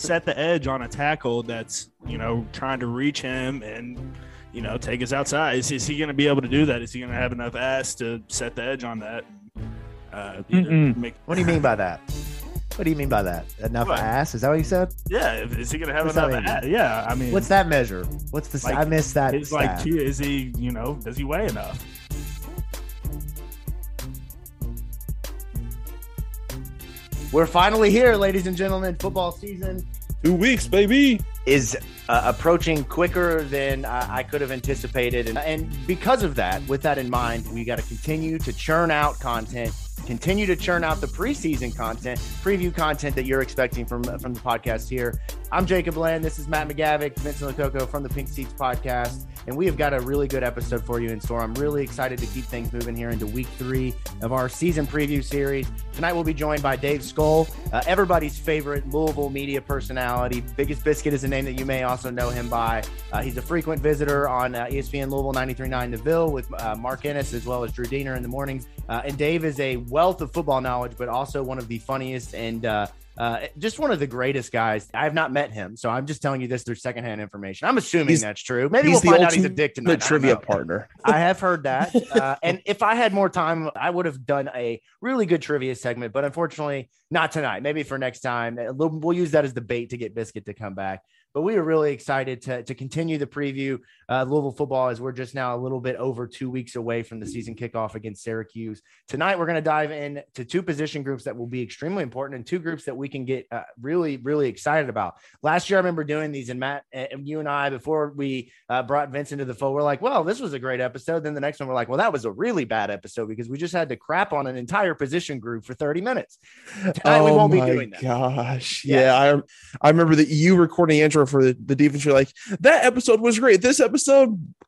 Set the edge on a tackle that's you know trying to reach him and you know take us outside. Is, is he going to be able to do that? Is he going to have enough ass to set the edge on that? Uh, make- what do you mean by that? What do you mean by that? Enough what? ass? Is that what you said? Yeah. Is he going to have What's enough ass? Yeah. I mean, what's that measure? What's the? Like, I missed that. It's like, is he? You know, does he weigh enough? We're finally here, ladies and gentlemen. Football season. Two weeks, baby. Is uh, approaching quicker than uh, I could have anticipated. And, and because of that, with that in mind, we got to continue to churn out content continue to churn out the preseason content, preview content that you're expecting from from the podcast here. I'm Jacob Land. This is Matt McGavic, Vincent Lococo from the Pink Seats podcast and we have got a really good episode for you in store. I'm really excited to keep things moving here into week three of our season preview series. Tonight, we'll be joined by Dave Scull, uh, everybody's favorite Louisville media personality. Biggest Biscuit is a name that you may also know him by. Uh, he's a frequent visitor on uh, ESPN Louisville 93.9 The Ville with uh, Mark Ennis as well as Drew Deener in the mornings. Uh, and Dave is a wealth of football knowledge, but also one of the funniest and uh, uh, just one of the greatest guys. I have not met him, so I'm just telling you this through secondhand information. I'm assuming he's, that's true. Maybe we'll find out he's a dick tonight. The trivia partner. I have heard that, uh, and if I had more time, I would have done a really good trivia segment. But unfortunately, not tonight. Maybe for next time. We'll use that as the bait to get Biscuit to come back. But we are really excited to, to continue the preview uh, Louisville football as we're just now a little bit over two weeks away from the season kickoff against Syracuse. Tonight, we're going to dive into two position groups that will be extremely important and two groups that we can get uh, really, really excited about. Last year, I remember doing these, and Matt, and you and I, before we uh, brought Vince into the fold, we're like, well, this was a great episode. Then the next one, we're like, well, that was a really bad episode because we just had to crap on an entire position group for 30 minutes. Tonight, oh we won't be doing that. Gosh. Yeah. yeah. I, I remember that you recording Andrew for the, the defense. You're like, that episode was great. This episode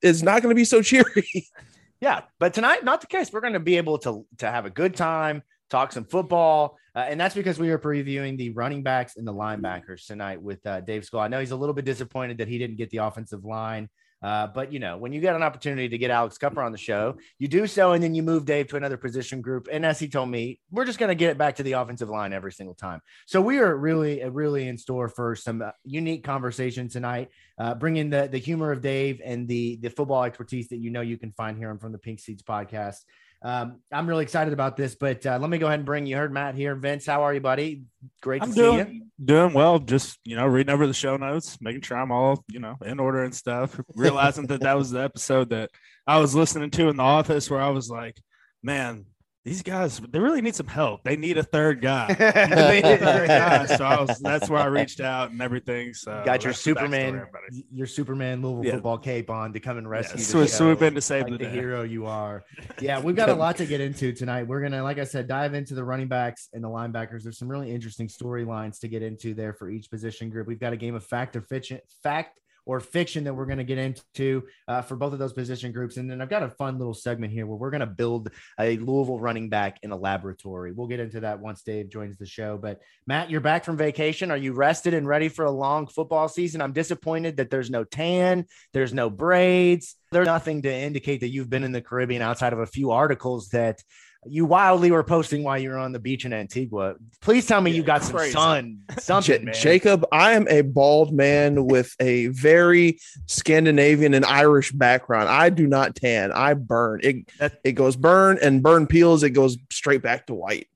is not going to be so cheery. yeah, but tonight, not the case. We're going to be able to to have a good time, talk some football, uh, and that's because we are previewing the running backs and the linebackers tonight with uh, Dave Scull. I know he's a little bit disappointed that he didn't get the offensive line uh, but you know, when you get an opportunity to get Alex Kupper on the show, you do so, and then you move Dave to another position group. And as he told me, we're just going to get it back to the offensive line every single time. So we are really, really in store for some uh, unique conversation tonight. Uh, bringing the the humor of Dave and the the football expertise that you know you can find here on from the Pink Seats podcast. Um, I'm really excited about this, but uh, let me go ahead and bring you heard Matt here. Vince, how are you, buddy? Great I'm to doing, see you. Doing well. Just you know, reading over the show notes, making sure I'm all you know in order and stuff. Realizing that that was the episode that I was listening to in the office, where I was like, man, these guys they really need some help. They need a third guy. third guy. So was, that's where I reached out and everything. So got your Superman, your Superman Louisville yeah. football cape on to come and rescue. Yeah, swoop, swoop in to save like the, the hero you are. Yeah, we've got a lot to get into tonight. We're gonna, like I said, dive into the running backs and the linebackers. There's some really interesting storylines to get into there for each position group. We've got a game of fact or fiction, fact or fiction that we're going to get into uh, for both of those position groups. And then I've got a fun little segment here where we're going to build a Louisville running back in a laboratory. We'll get into that once Dave joins the show. But Matt, you're back from vacation. Are you rested and ready for a long football season? I'm disappointed that there's no tan, there's no braids. There's nothing to indicate that you've been in the Caribbean outside of a few articles that you wildly were posting while you were on the beach in Antigua. Please tell me yeah, you got some sun, something, J- Jacob, I am a bald man with a very Scandinavian and Irish background. I do not tan. I burn. It it goes burn and burn peels. It goes straight back to white.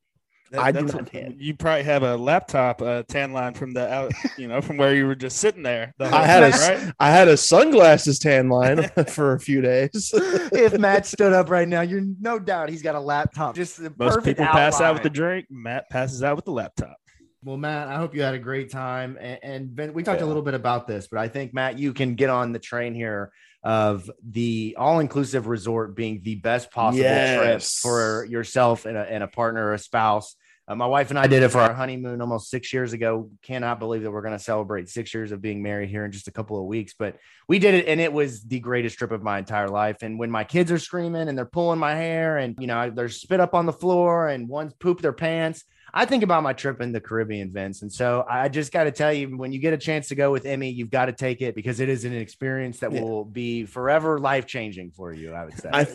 That, I do not tan. You probably have a laptop uh, tan line from the out, you know, from where you were just sitting there. The I had time, a right? I had a sunglasses tan line for a few days. if Matt stood up right now, you're no doubt he's got a laptop. Just the most people outline. pass out with the drink. Matt passes out with the laptop. Well, Matt, I hope you had a great time. And, and ben, we talked yeah. a little bit about this, but I think Matt, you can get on the train here of the all-inclusive resort being the best possible yes. trip for yourself and a, and a partner or a spouse Uh, my wife and I did it for our honeymoon almost six years ago. Cannot believe that we're going to celebrate six years of being married here in just a couple of weeks. But we did it, and it was the greatest trip of my entire life. And when my kids are screaming and they're pulling my hair, and you know they're spit up on the floor, and one's pooped their pants, I think about my trip in the Caribbean, Vince. And so I just got to tell you, when you get a chance to go with Emmy, you've got to take it because it is an experience that yeah. will be forever life changing for you. I would say. I,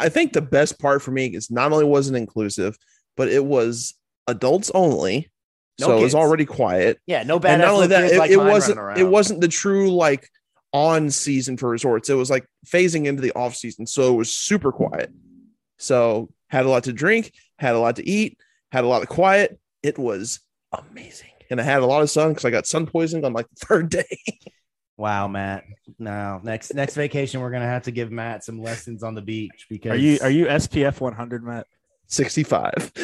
I think the best part for me is not only was it inclusive, but it was adults only. No so kids. it was already quiet. Yeah, no bad. And not only that, it, like it wasn't. It wasn't the true like on season for resorts. It was like phasing into the off season, so it was super quiet. So had a lot to drink, had a lot to eat, had a lot of quiet. It was amazing. And I had a lot of sun because I got sun poisoned on like the third day. wow, Matt. Now next next vacation we're gonna have to give Matt some lessons on the beach because are you are you SPF 100, Matt? 65.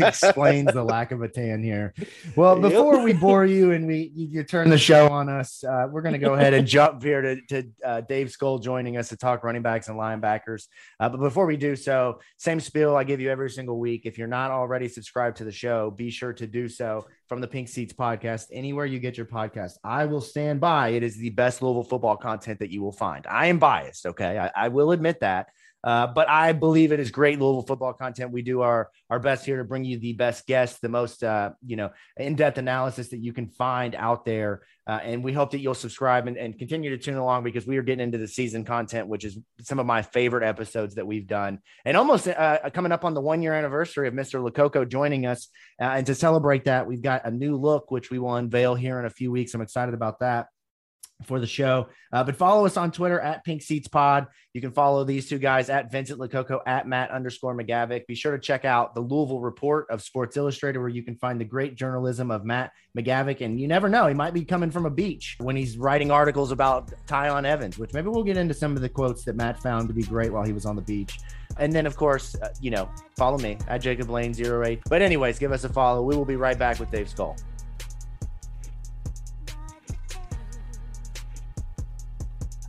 Explains the lack of a tan here. Well, before we bore you and we you, you turn the show on us, uh, we're going to go ahead and jump here to, to uh, Dave Scull joining us to talk running backs and linebackers. Uh, but before we do so, same spiel I give you every single week. If you're not already subscribed to the show, be sure to do so from the Pink Seats podcast, anywhere you get your podcast. I will stand by. It is the best Louisville football content that you will find. I am biased. Okay. I, I will admit that. Uh, but I believe it is great Louisville football content. We do our our best here to bring you the best guests, the most uh, you know in depth analysis that you can find out there. Uh, and we hope that you'll subscribe and, and continue to tune along because we are getting into the season content, which is some of my favorite episodes that we've done. And almost uh, coming up on the one year anniversary of Mr. Lococo joining us. Uh, and to celebrate that, we've got a new look, which we will unveil here in a few weeks. I'm excited about that for the show. Uh, but follow us on Twitter at Pink Seats Pod. You can follow these two guys at Vincent Lococo at Matt underscore McGavic. Be sure to check out the Louisville Report of Sports Illustrated, where you can find the great journalism of Matt McGavic. And you never know, he might be coming from a beach when he's writing articles about Tiyon Evans, which maybe we'll get into some of the quotes that Matt found to be great while he was on the beach. And then, of course, uh, you know, follow me at Jacob Lane 08. But, anyways, give us a follow. We will be right back with Dave Scull.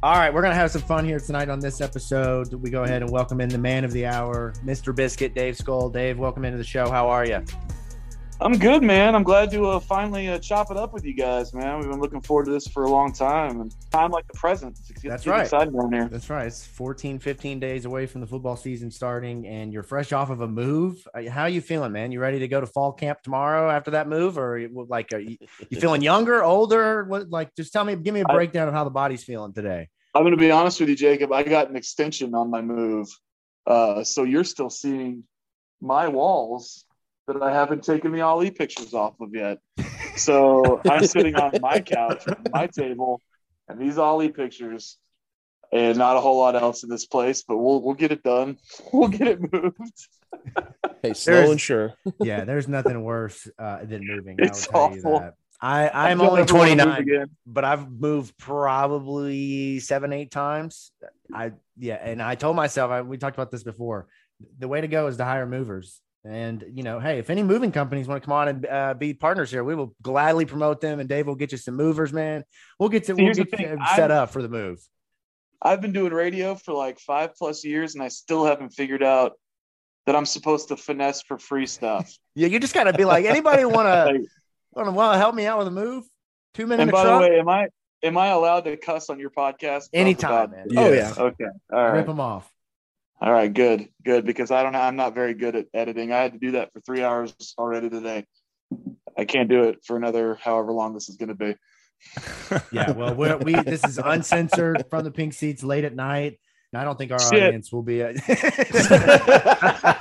All right, we're gonna have some fun here tonight on this episode. We go ahead and welcome in the man of the hour, Mr. Biscuit, Dave Scull. Dave, welcome into the show. How are you? I'm good, man. I'm glad to uh, finally uh, chop it up with you guys, man. We've been looking forward to this for a long time, and time like the present. It's, That's right. Exciting down here. That's right. It's 14, 15 days away from the football season starting, and you're fresh off of a move. Uh, how are you feeling, man? You ready to go to fall camp tomorrow after that move, or like, are you, you feeling younger, older? What, like, just tell me, give me a breakdown I, of how the body's feeling today. I'm going to be honest with you, Jacob. I got an extension on my move, uh, so you're still seeing my walls that I haven't taken the Ali pictures off of yet. So I'm sitting on my couch, my table, and these Ali pictures, and not a whole lot else in this place, but we'll we'll get it done. We'll get it moved. hey, slow there's, and sure. yeah, there's nothing worse uh, than moving. It's awful. I I'm only 29, but I've moved probably seven eight times. I yeah, and I told myself I, we talked about this before. The way to go is to hire movers. And you know, hey, if any moving companies want to come on and uh, be partners here, we will gladly promote them. And Dave will get you some movers, man. We'll get to we'll get set up for the move. I've been doing radio for like five plus years, and I still haven't figured out that I'm supposed to finesse for free stuff. yeah, you just gotta be like, anybody want to want to help me out with a move? Two minutes. And by truck? the way, am I am I allowed to cuss on your podcast? Anytime, man. Oh yeah. Okay. All right. Rip them off. All right, good, good. Because I don't know, I'm not very good at editing. I had to do that for three hours already today. I can't do it for another however long this is going to be. yeah, well, we're, we this is uncensored from the pink seats late at night. I don't think our Shit. audience will be. A-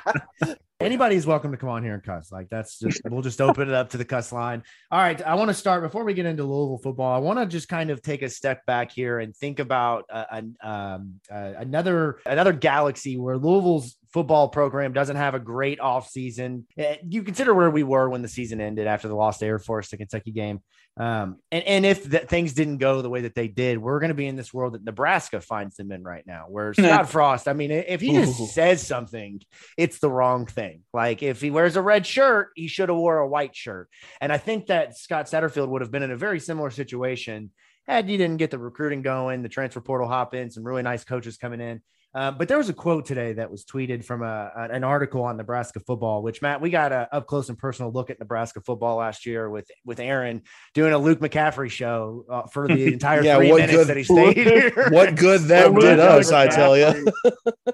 Anybody's welcome to come on here and cuss. Like that's just we'll just open it up to the cuss line. All right, I want to start before we get into Louisville football. I want to just kind of take a step back here and think about uh, an, um, uh, another another galaxy where Louisville's football program doesn't have a great offseason. Eh, you consider where we were when the season ended after the lost Air Force to Kentucky game. Um, and, and if the, things didn't go the way that they did, we're going to be in this world that Nebraska finds them in right now, where Scott Frost, I mean, if he just Ooh. says something, it's the wrong thing. Like if he wears a red shirt, he should have wore a white shirt. And I think that Scott Satterfield would have been in a very similar situation had you didn't get the recruiting going, the transfer portal hop in, some really nice coaches coming in. Uh, but there was a quote today that was tweeted from a, an article on Nebraska football, which Matt, we got a up close and personal look at Nebraska football last year with with Aaron doing a Luke McCaffrey show uh, for the entire Yeah, three what minutes good- that he stayed here. What good that Well, did us, I tell you. McCaffrey-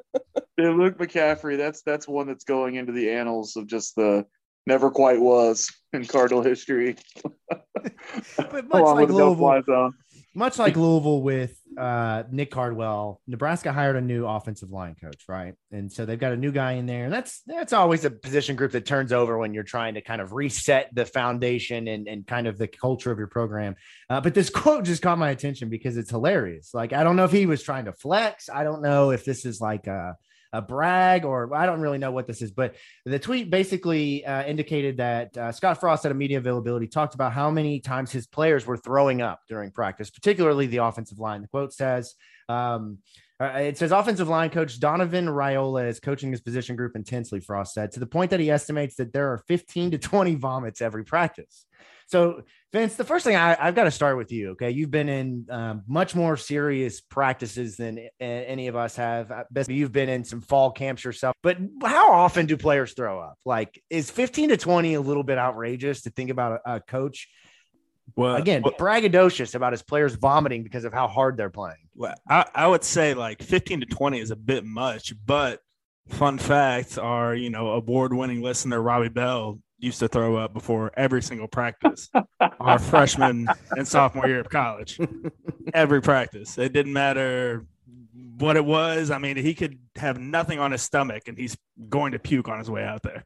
Yeah, Luke McCaffrey, that's that's one that's going into the annals of just the never quite was in Cardinal history. But much Along like with the no Louisville, fly zone. Much like Louisville with uh, Nick Cardwell, Nebraska hired a new offensive line coach, right? And so they've got a new guy in there, and that's that's always a position group that turns over when you're trying to kind of reset the foundation and, and kind of the culture of your program. Uh, but this quote just caught my attention because it's hilarious. Like I don't know if he was trying to flex. I don't know if this is like a a brag or I don't really know what this is, but the tweet basically uh, indicated that uh, Scott Frost at a media availability talked about how many times his players were throwing up during practice, particularly the offensive line. The quote says, um, uh, it says offensive line coach Donovan Raiola is coaching his position group intensely, Frost said, to the point that he estimates that there are 15 to 20 vomits every practice. So, Vince, the first thing I, I've got to start with you. Okay. You've been in um, much more serious practices than a- any of us have. I bet You've been in some fall camps yourself, but how often do players throw up? Like, is 15 to 20 a little bit outrageous to think about a, a coach? Well, Again, well, braggadocious about his players vomiting because of how hard they're playing. well, I, I would say like 15 to 20 is a bit much, but fun fact are you know, award winning listener, Robbie Bell, used to throw up before every single practice, our freshman and sophomore year of college. Every practice. It didn't matter what it was. I mean, he could have nothing on his stomach and he's going to puke on his way out there.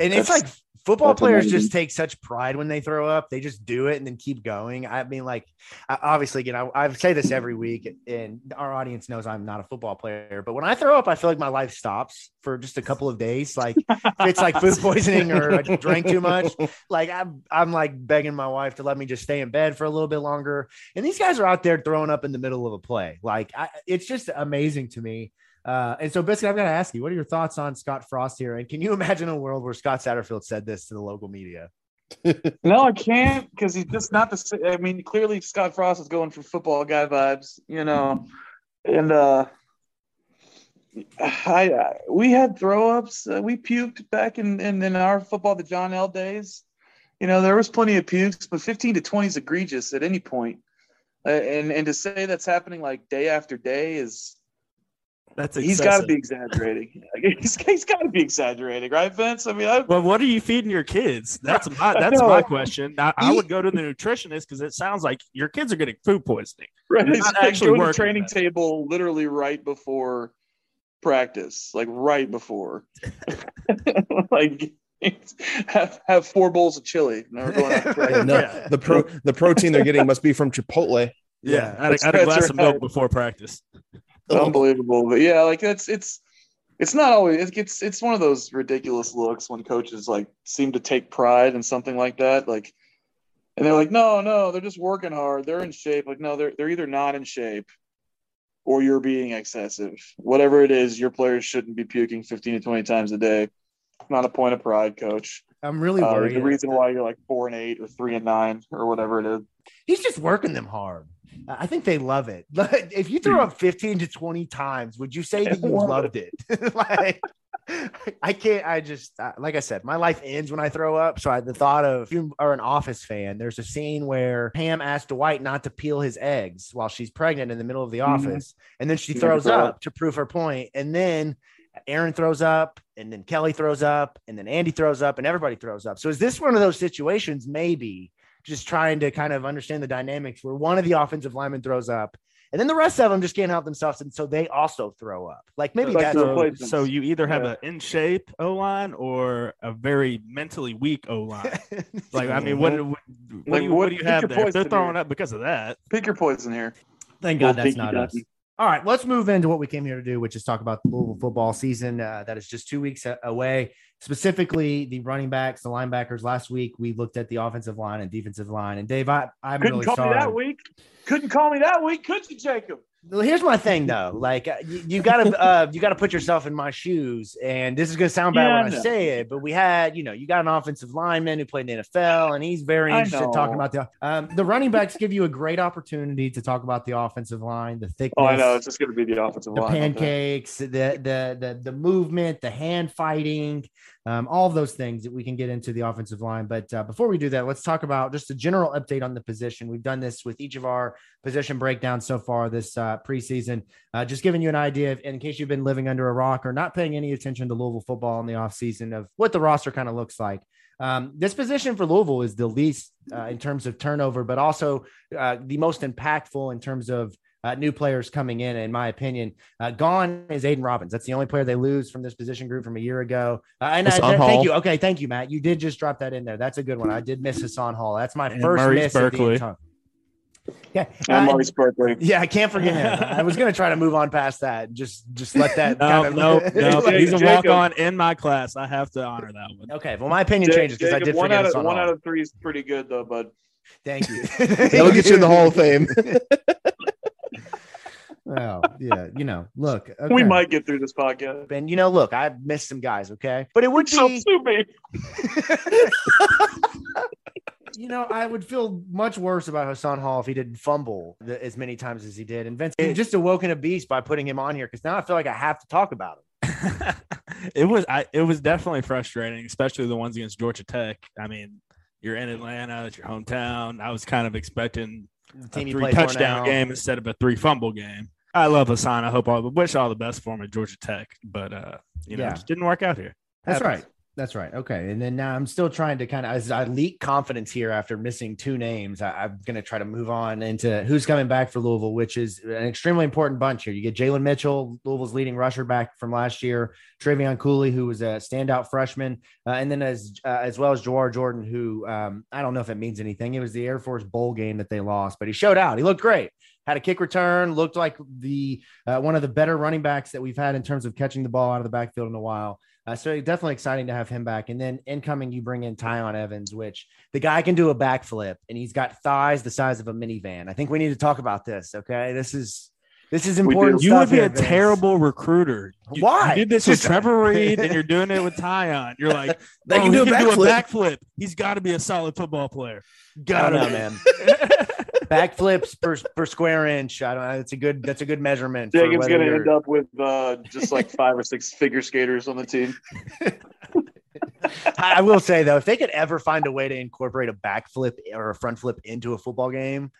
And it's That's- like football players amazing. just take such pride when they throw up. They just do it and then keep going. I mean, like, I- obviously, again, I, I say this every week, and our audience knows I'm not a football player. But when I throw up, I feel like my life stops for just a couple of days. Like, if it's like food poisoning or I drank too much, like I'm, I'm like begging my wife to let me just stay in bed for a little bit longer. And these guys are out there throwing up in the middle of a play. Like, I, it's just amazing to me. Uh, and so, basically, I've got to ask you, what are your thoughts on Scott Frost here? And can you imagine a world where Scott Satterfield said this to the local media? No, I can't because he's just not the. sa- I mean, clearly Scott Frost is going for football guy vibes, you know, and uh, I, I we had throw ups. Uh, we puked back in, in in our football the John L days. You know, there was plenty of pukes, but fifteen to twenty is egregious at any point. Uh, and and to say that's happening like day after day is That's he's got to be exaggerating. he's he's got to be exaggerating, right, Vince? I mean, I, Well, what are you feeding your kids? That's my that's know. my question. I, I would go to the nutritionist because it sounds like your kids are getting food poisoning. Right. You're He's not actually actually going to the training that. table literally right before practice, like right before. like have have four bowls of chili. going out to no, Yeah. the pro the protein they're getting must be from Chipotle. Yeah, I had, a, I had a glass that's of milk before practice. Unbelievable, but yeah, like that's it's it's not always it gets it's one of those ridiculous looks when coaches like seem to take pride in something like that, like. And they're like, no, no, they're just working hard. They're in shape. Like, no, they're they're either not in shape, or you're being excessive. Whatever it is, your players shouldn't be puking 15 to 20 times a day. Not a point of pride, coach. I'm really Uh, worried. the reason why you're like four and eight or three and nine or whatever it is. He's just working them hard. I think they love it. If you threw up 15 to 20 times, would you say that you loved it? like, I can't. I just like I said, my life ends when I throw up. So I, the thought of if you are an Office fan. There's a scene where Pam asked Dwight not to peel his eggs while she's pregnant in the middle of the Mhm. office, and then she throws throw up to prove her point, and then. Aaron throws up, and then Kelly throws up, and then Andy throws up, and everybody throws up. So is this one of those situations? Maybe just trying to kind of understand the dynamics where one of the offensive linemen throws up, and then the rest of them just can't help themselves, and so they also throw up. Like maybe Like that's So, so you either have Yeah. an in shape O line or a very mentally weak O line. Like, I mean, what, what, what, Like, do, you, what- what do you have there? They're throwing here. up because of that. Pick your poison here. Thank Little God that's not us. ducky. All right, let's move into what we came here to do, which is talk about the Louisville football season uh, that is just two weeks away. Specifically, the running backs, the linebackers. Last week, we looked at the offensive line and defensive line. And Dave, I, I'm Couldn't really call sorry. me that week. Couldn't call me that week, could you, Jacob? Well, here's my thing though. Like uh, you, you gotta uh, you gotta put yourself in my shoes, and this is gonna sound bad Yeah, when I no. say it, but we had you know you got an offensive lineman who played in the NFL, and he's very interested in talking about the um, the running backs. Give you a great opportunity to talk about the offensive line, the thickness, Oh, I know. It's just going to be the offensive the line. I pancakes, the, the the the movement, the hand fighting, um, all of those things that we can get into the offensive line. But uh, before we do that, let's talk about just a general update on the position. We've done this with each of our position breakdowns so far this uh, preseason. Uh, just giving you an idea, of, in case you've been living under a rock or not paying any attention to Louisville football in the offseason, of what the roster kind of looks like. Um, this position for Louisville is the least uh, in terms of turnover, but also uh, the most impactful in terms of uh, new players coming in, in my opinion. Uh, gone is Aidan Robbins. That's the only player they lose from this position group from a year ago. Uh, and I, Hassan thank you. Okay, thank you, Matt. You did just drop that in there. That's a good one. I did miss Hassan Hall. That's my And first Maurice miss of the Berkeley. entire- Yeah, And uh, Maurice Berkeley. yeah, I can't forget him. I was gonna try to move on past that. Just, just let that. No, kind of, no, no. Jacob- He's a walk on in my class. I have to honor that one. Okay, well, my opinion Ja- changes because I did one forget out of Hassan one Hall. out of three is pretty good though, bud. Thank you. That'll get you in the Hall of Fame. Well, yeah, you know, look, We might get through this podcast. And you know, look, I've missed some guys, okay, but it would So be, sue me. you know, I would feel much worse about Hassan Hall if he didn't fumble the, as many times as he did. And Vince you just awoken a beast by putting him on here because now I feel like I have to talk about him. it was I it was definitely frustrating, especially the ones against Georgia Tech. I mean, you're in Atlanta, it's your hometown. I was kind of expecting The a team you three touchdown game instead of a three fumble game. I love Hassan. I hope all wish all the best for him at Georgia Tech, but uh, you know, Yeah. it just didn't work out here. That's Happens. right. That's right. Okay. And then now I'm still trying to kind of, as I leak confidence here after missing two names, I, I'm going to try to move on into who's coming back for Louisville, which is an extremely important bunch here. You get Jalen Mitchell, Louisville's leading rusher back from last year, Trevion Cooley, who was a standout freshman, uh, and then as uh, as well as Jawhar Jordan, who um, I don't know if it means anything. It was the Air Force Bowl game that they lost, but he showed out. He looked great. Had a kick return, looked like the uh, one of the better running backs that we've had in terms of catching the ball out of the backfield in a while. Uh, so definitely exciting to have him back. And then incoming, you bring in Tiyon Evans, which the guy can do a backflip, and he's got thighs the size of a minivan. I think we need to talk about this. Okay, this is this is important. You would be a Vince. terrible recruiter. You, Why? You did this with Trevor Reed, and you're doing it with Tiyon. You're like, They "Oh, can he do a backflip." backflip. He's got to be a solid football player. Got don't man. Backflips per, per square inch. I don't know. That's a good. That's a good measurement. for Jacob's whether gonna you're- end up with uh, just like five or six figure skaters on the team. I I will say though, if they could ever find a way to incorporate a backflip or a front flip into a football game,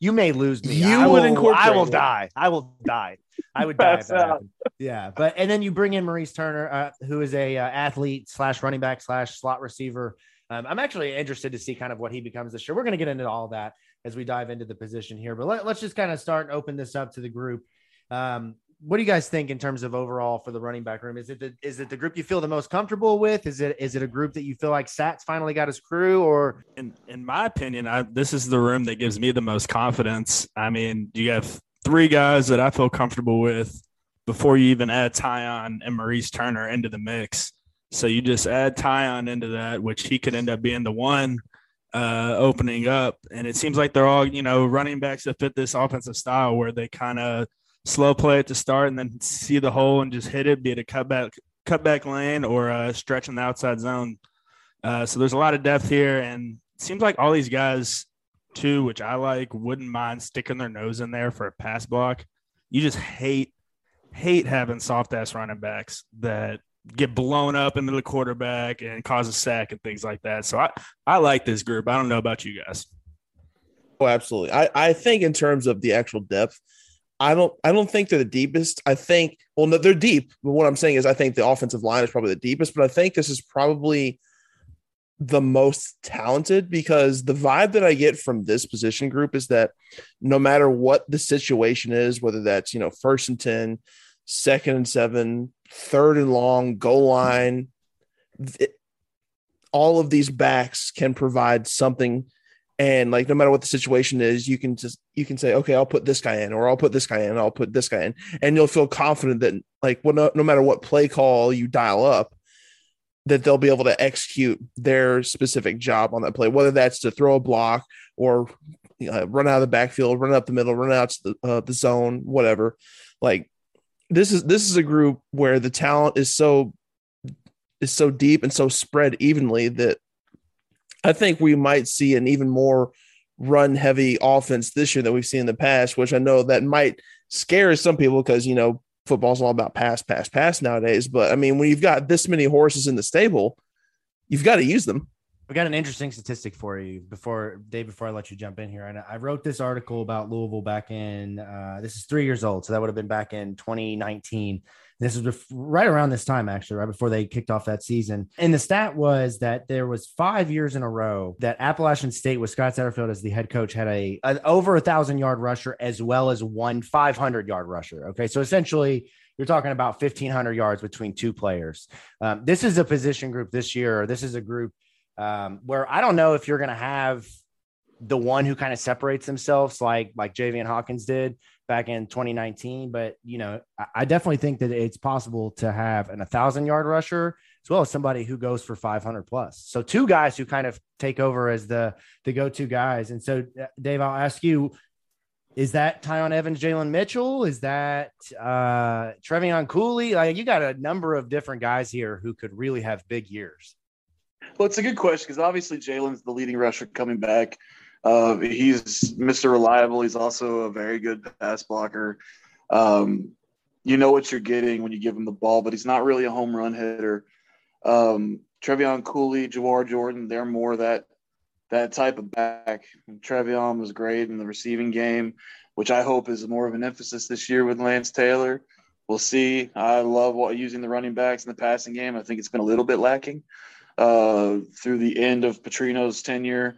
you may lose me. You I would will, incorporate I will it. die. I will die. I would die. If Pass that out. happened. Yeah, but and then you bring in Maurice Turner, uh, who is a uh, athlete slash running back slash slot receiver. Um, I'm actually interested to see kind of what he becomes this year. We're going to get into all that as we dive into the position here, but let, us just kind of start and open this up to the group. Um, what do you guys think in terms of overall for the running back room? Is it the, is it the group you feel the most comfortable with? Is it is it a group that you feel like Sats finally got his crew, or in in my opinion, I, this is the room that gives me the most confidence. I mean, you have three guys that I feel comfortable with before you even add Tiyon and Maurice Turner into the mix. So you just add Tiyon into that, which he could end up being the one uh, opening up. And it seems like they're all, you know, running backs that fit this offensive style where they kind of slow play at the start and then see the hole and just hit it, be it a cutback cutback lane or a stretch in the outside zone. Uh, so there's a lot of depth here, and seems like all these guys too, which I like, wouldn't mind sticking their nose in there for a pass block. You just hate hate having soft ass running backs that get blown up into the quarterback and cause a sack and things like that. So I I like this group. I don't know about you guys. Oh, absolutely. I, I think in terms of the actual depth, I don't I don't think they're the deepest. I think well, no, they're deep. But what I'm saying is I think the offensive line is probably the deepest, but I think this is probably the most talented because the vibe that I get from this position group is that no matter what the situation is, whether that's you know first and 10, second and seven, third and long, goal line, th- all of these backs can provide something and like no matter what the situation is you can just you can say okay i'll put this guy in or i'll put this guy in i'll put this guy in and you'll feel confident that like well, no, no matter what play call you dial up that they'll be able to execute their specific job on that play, whether that's to throw a block or run out of the backfield, run up the middle, run out to the, uh, the zone, whatever. Like this is this is a group where the talent is so is so deep and so spread evenly that I think we might see an even more run heavy offense this year than we've seen in the past, which I know that might scare some people because you know football's all about pass, pass, pass nowadays. But I mean, when you've got this many horses in the stable, you've got to use them. We got an interesting statistic for you before day Before I let you jump in here, and I wrote this article about Louisville back in. Uh, this is three years old, so that would have been back in 2019. This was right around this time, actually, right before they kicked off that season. And the stat was that there was five years in a row that Appalachian State with Scott Satterfield as the head coach had a an over a thousand yard rusher as well as one 500 yard rusher. Okay, so essentially you're talking about 1500 yards between two players. Um, this is a position group this year. Or This is a group um, where I don't know if you're going to have the one who kind of separates themselves like like Javian Hawkins did back in 2019. But you know, I definitely think that it's possible to have an a thousand yard rusher as well as somebody who goes for 500 plus. So two guys who kind of take over as the the go to guys. And so, uh, Dave, I'll ask you. Is that Tiyon Evans, Jalen Mitchell? Is that uh, Trevion Cooley? Like you got a number of different guys here who could really have big years. Well, it's a good question because obviously Jalen's the leading rusher coming back. Uh, he's Mr. Reliable. He's also a very good pass blocker. Um, you know what you're getting when you give him the ball, but he's not really a home run hitter. Um, Trevion Cooley, Jawhar Jordan, they're more that that type of back. Trevion was great in the receiving game, which I hope is more of an emphasis this year with Lance Taylor. We'll see. I love what, using the running backs in the passing game. I think it's been a little bit lacking uh, through the end of Petrino's tenure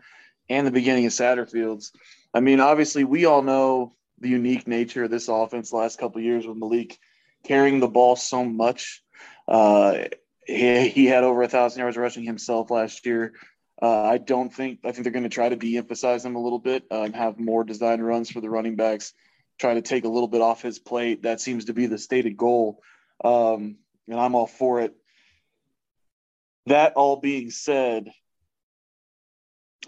and the beginning of Satterfield's. I mean, obviously, we all know the unique nature of this offense the last couple years with Malik carrying the ball so much. Uh, he, he, had over a thousand yards rushing himself last year. Uh, I don't think I think they're going to try to de-emphasize him a little bit uh, and have more design runs for the running backs. Try to take a little bit off his plate. That seems to be the stated goal, um, and I'm all for it. That all being said,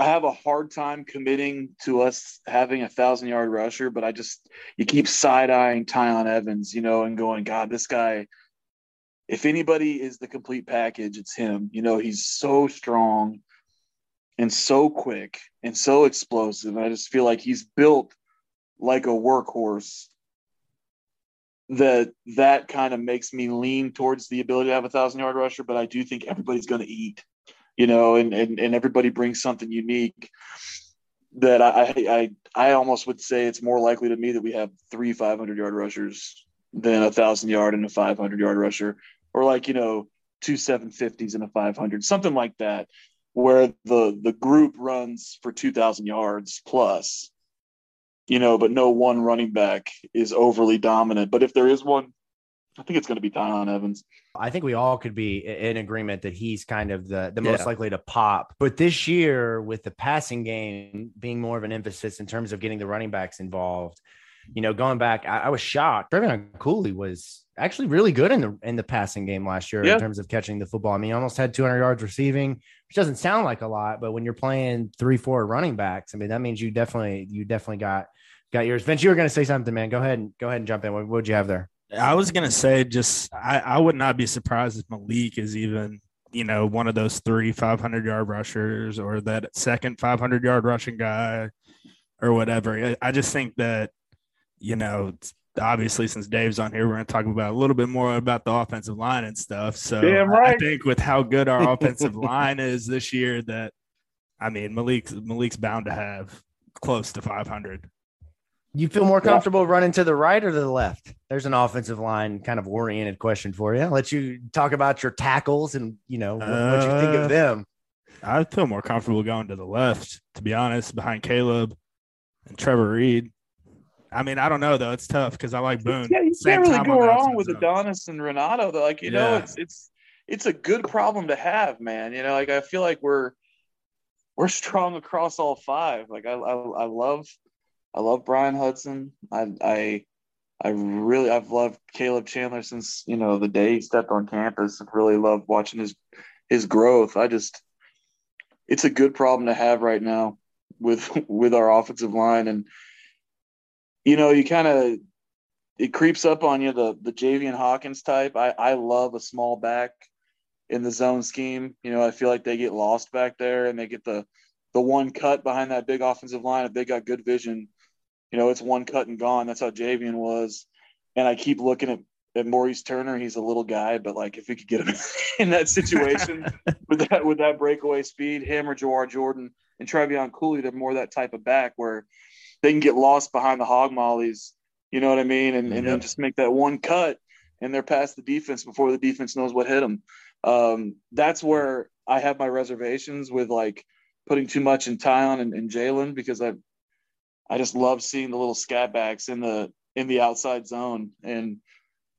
I have a hard time committing to us having a thousand yard rusher, but I just you keep side eyeing Tiyon Evans, you know, and going, God, this guy. If anybody is the complete package, it's him. You know, he's so strong and so quick and so explosive. I just feel like he's built like a workhorse. That that kind of makes me lean towards the ability to have a thousand yard rusher, but I do think everybody's going to eat you know, and, and, and everybody brings something unique that I, I, I almost would say it's more likely to me that we have three 500 yard rushers than a thousand yard and a 500 yard rusher, or like, you know, two 750s and a 500, something like that, where the, the group runs for 2000 yards plus, you know, but no one running back is overly dominant. But if there is one, I think it's going to be Tiyon Evans. I think we all could be in agreement that he's kind of the, the most likely to pop. But this year, with the passing game being more of an emphasis in terms of getting the running backs involved, you know, going back, I, I was shocked. Trevion Cooley was actually really good in the in the passing game last year yeah. in terms of catching the football. I mean, he almost had 200 yards receiving, which doesn't sound like a lot, but when you're playing three, four running backs, I mean, that means you definitely you definitely got got yours. Vince, you were going to say something, man. Go ahead and go ahead and jump in. What would you have there? I was gonna say just I, I would not be surprised if Malik is even you know one of those three 500 yard rushers or that second 500 yard rushing guy or whatever. I just think that you know obviously since Dave's on here, we're going to talk about a little bit more about the offensive line and stuff. So right. I think with how good our offensive line is this year, that I mean Malik's Malik's bound to have close to 500. You feel more comfortable yeah. running to the right or to the left? There's an offensive line kind of oriented question for you. I'll let you talk about your tackles and you know what, uh, what you think of uh, them. I feel more comfortable going to the left, to be honest, behind Caleb and Trevor Reed. I mean, I don't know though. It's tough because I like Boone. Yeah, you can't really go wrong with Adonis and Renato. Though, like you yeah. know, it's it's it's a good problem to have, man. You know, like I feel like we're we're strong across all five. Like I I, I love I love Bryan Hudson. I I I really I've loved Caleb Chandler since you know the day he stepped on campus. I really love watching his his growth. I just it's a good problem to have right now with with our offensive line and you know you kind of it creeps up on you the the Javian Hawkins type. I I love a small back in the zone scheme. You know, I feel like they get lost back there and they get the the one cut behind that big offensive line. If they got good vision, you know, it's one cut and gone. That's how Javian was. And I keep looking at, at Maurice Turner. He's a little guy, but like if we could get him in that situation with that with that breakaway speed, him or Jawhar Jordan and Trevion Cooley, they're more that type of back where they can get lost behind the hog mollies. You know what I mean? And, and then just make that one cut and they're past the defense before the defense knows what hit them. Um, that's where I have my reservations with like putting too much in Tiyon and, and Jalen because I I just love seeing the little scat backs in the in the outside zone and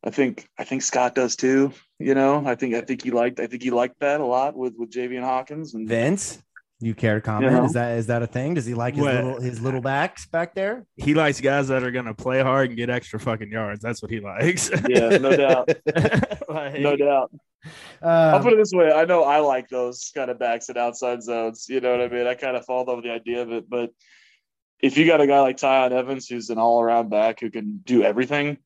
I think I think Scott does too. You know, I think I think he liked I think he liked that a lot with with Javian Hawkins and Vince. You care to comment? You know? Is that is that a thing? Does he like his well, little his little backs back there? He likes guys that are gonna play hard and get extra fucking yards. That's what he likes. Yeah, no doubt. like, no doubt. Um, I'll put it this way: I know I like those kind of backs in outside zones. You know what I mean? I kind of fall over the idea of it, but if you got a guy like Tiyon Evans who's an all-around back who can do everything,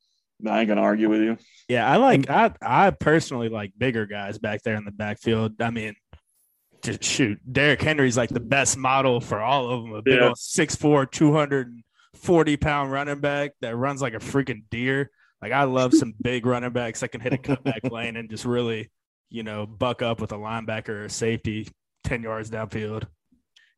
I ain't gonna argue with you. Yeah, I like I I personally like bigger guys back there in the backfield. I mean, just shoot, Derrick Henry's like the best model for all of them. A big yeah. old 6'4", 240 pound running back that runs like a freaking deer. Like I love some big running backs that can hit a cutback lane and just really, you know, buck up with a linebacker or a safety 10 yards downfield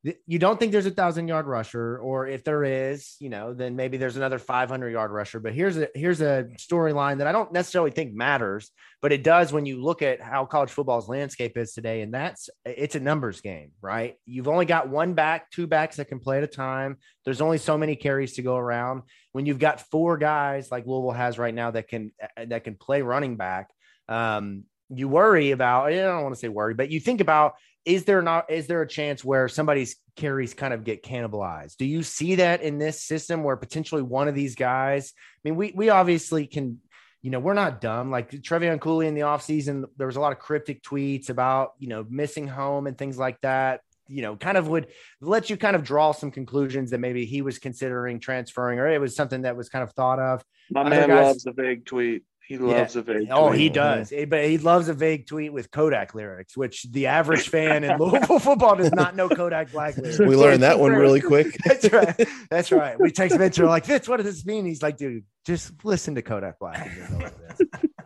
you don't think there's a thousand yard rusher, or if there is, you know, then maybe there's another 500 yard rusher. But here's a here's a storyline that I don't necessarily think matters, but it does when you look at how college football's landscape is today, and that's it's a numbers game, right? You've only got one back, two backs that can play at a time. There's only so many carries to go around. When you've got four guys like Louisville has right now that can that can play running back, um, you worry about. I don't want to say worry, but you think about is there not is there a chance where somebody's carries kind of get cannibalized? Do you see that in this system where potentially one of these guys? I mean, we we obviously can, you know, we're not dumb. Like Trevion Cooley in the offseason, there was a lot of cryptic tweets about, you know, missing home and things like that. You know, kind of would let you kind of draw some conclusions that maybe he was considering transferring, or it was something that was kind of thought of. My Other man guys, loves a big tweet. He loves yeah. a vague. Oh, tweet. he does. But he loves a vague tweet with Kodak lyrics, which the average fan in Louisville football does not know Kodak Black lyrics. We learned that one really quick. That's right. That's right. We text Venture like, Fitz, what does this mean? He's like, dude, just listen to Kodak Black.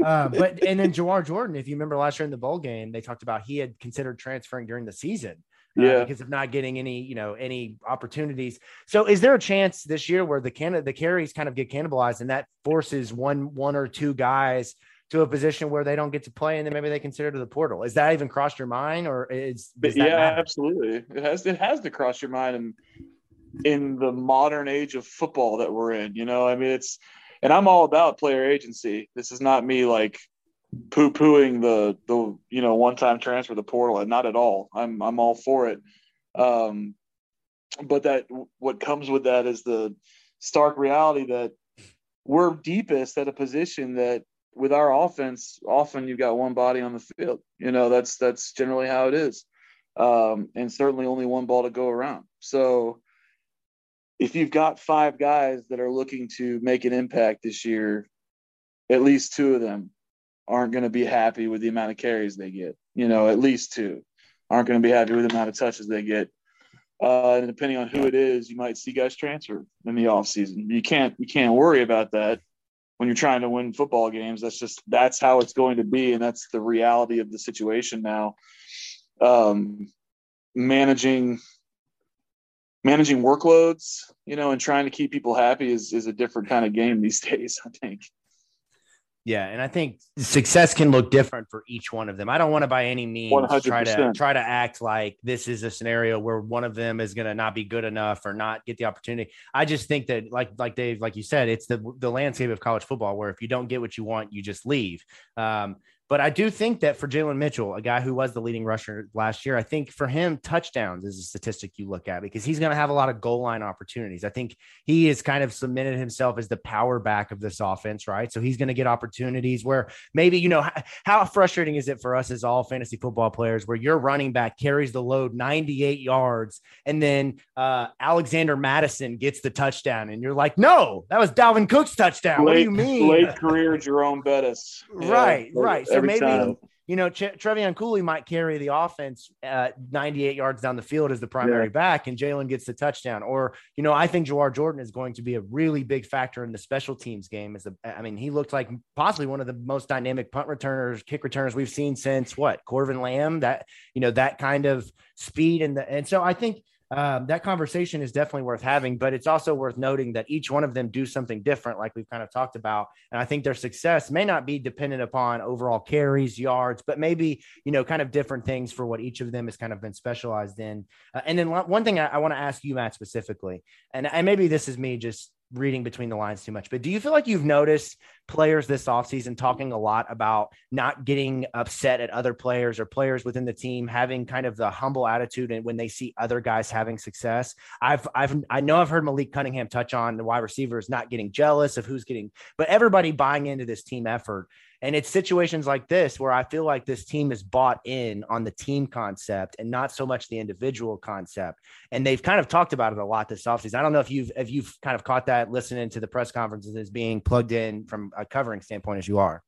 uh, but and then Jawhar Jordan, if you remember last year in the bowl game, they talked about he had considered transferring during the season Uh, yeah. because of not getting any, you know, any opportunities. So is there a chance this year where the can the carries kind of get cannibalized and that forces one one or two guys to a position where they don't get to play and then maybe they consider to the portal? Is that even crossed your mind or is, yeah, matter? absolutely. It has it has to cross your mind and in the modern age of football that we're in, you know, I mean it's and I'm all about player agency. This is not me like poo pooing the the you know one time transfer the portal and not at all. I'm I'm all for it. Um, but that what comes with that is the stark reality that we're deepest at a position that with our offense often you've got one body on the field you know that's that's generally how it is um, and certainly only one ball to go around so if you've got five guys that are looking to make an impact this year at least two of them aren't going to be happy with the amount of carries they get. You know, at least two aren't going to be happy with the amount of touches they get. Uh, and depending on who it is, you might see guys transfer in the offseason. You can't you can't worry about that when you're trying to win football games. That's just that's how it's going to be, and that's the reality of the situation now. Um, managing managing workloads, you know, and trying to keep people happy is is a different kind of game these days. I think. Yeah, and I think success can look different for each one of them. I don't want to by any means 100%. try to try to act like this is a scenario where one of them is going to not be good enough or not get the opportunity. I just think that like like Dave like you said, it's the the landscape of college football where if you don't get what you want, you just leave. Um, But I do think that for Jalen Mitchell, a guy who was the leading rusher last year, I think for him, touchdowns is a statistic you look at because he's going to have a lot of goal line opportunities. I think he has kind of submitted himself as the power back of this offense, right? So he's going to get opportunities where maybe, you know, how frustrating is it for us as all fantasy football players where your running back carries the load 98 yards and then uh, Alexander Mattison gets the touchdown and you're like, no, that was Dalvin Cook's touchdown. Late, what do you mean? Late career Jerome Bettis. Right, right. So maybe time. you know Ch- Trevion Cooley might carry the offense at 98 yards down the field as the primary yeah. back, and Jalen gets the touchdown. Or you know, I think Jawhar Jordan is going to be a really big factor in the special teams game. As the, I mean, he looked like possibly one of the most dynamic punt returners, kick returners we've seen since what Corvin Lamb. That you know that kind of speed and the and so I think um, that conversation is definitely worth having, but it's also worth noting that each one of them do something different, like we've kind of talked about. And I think their success may not be dependent upon overall carries, yards, but maybe, you know, kind of different things for what each of them has kind of been specialized in. Uh, and then one thing I, I want to ask you, Matt, specifically, and, and maybe this is me just reading between the lines too much, but do you feel like you've noticed players this offseason talking a lot about not getting upset at other players or players within the team having kind of the humble attitude and when they see other guys having success? I've I've I know I've heard Malik Cunningham touch on the wide receivers not getting jealous of who's getting, but everybody buying into this team effort. And it's situations like this where I feel like this team is bought in on the team concept and not so much the individual concept. And they've kind of talked about it a lot this offseason. I don't know if you've if you've kind of caught that listening to the press conferences as being plugged in from a covering standpoint as you are.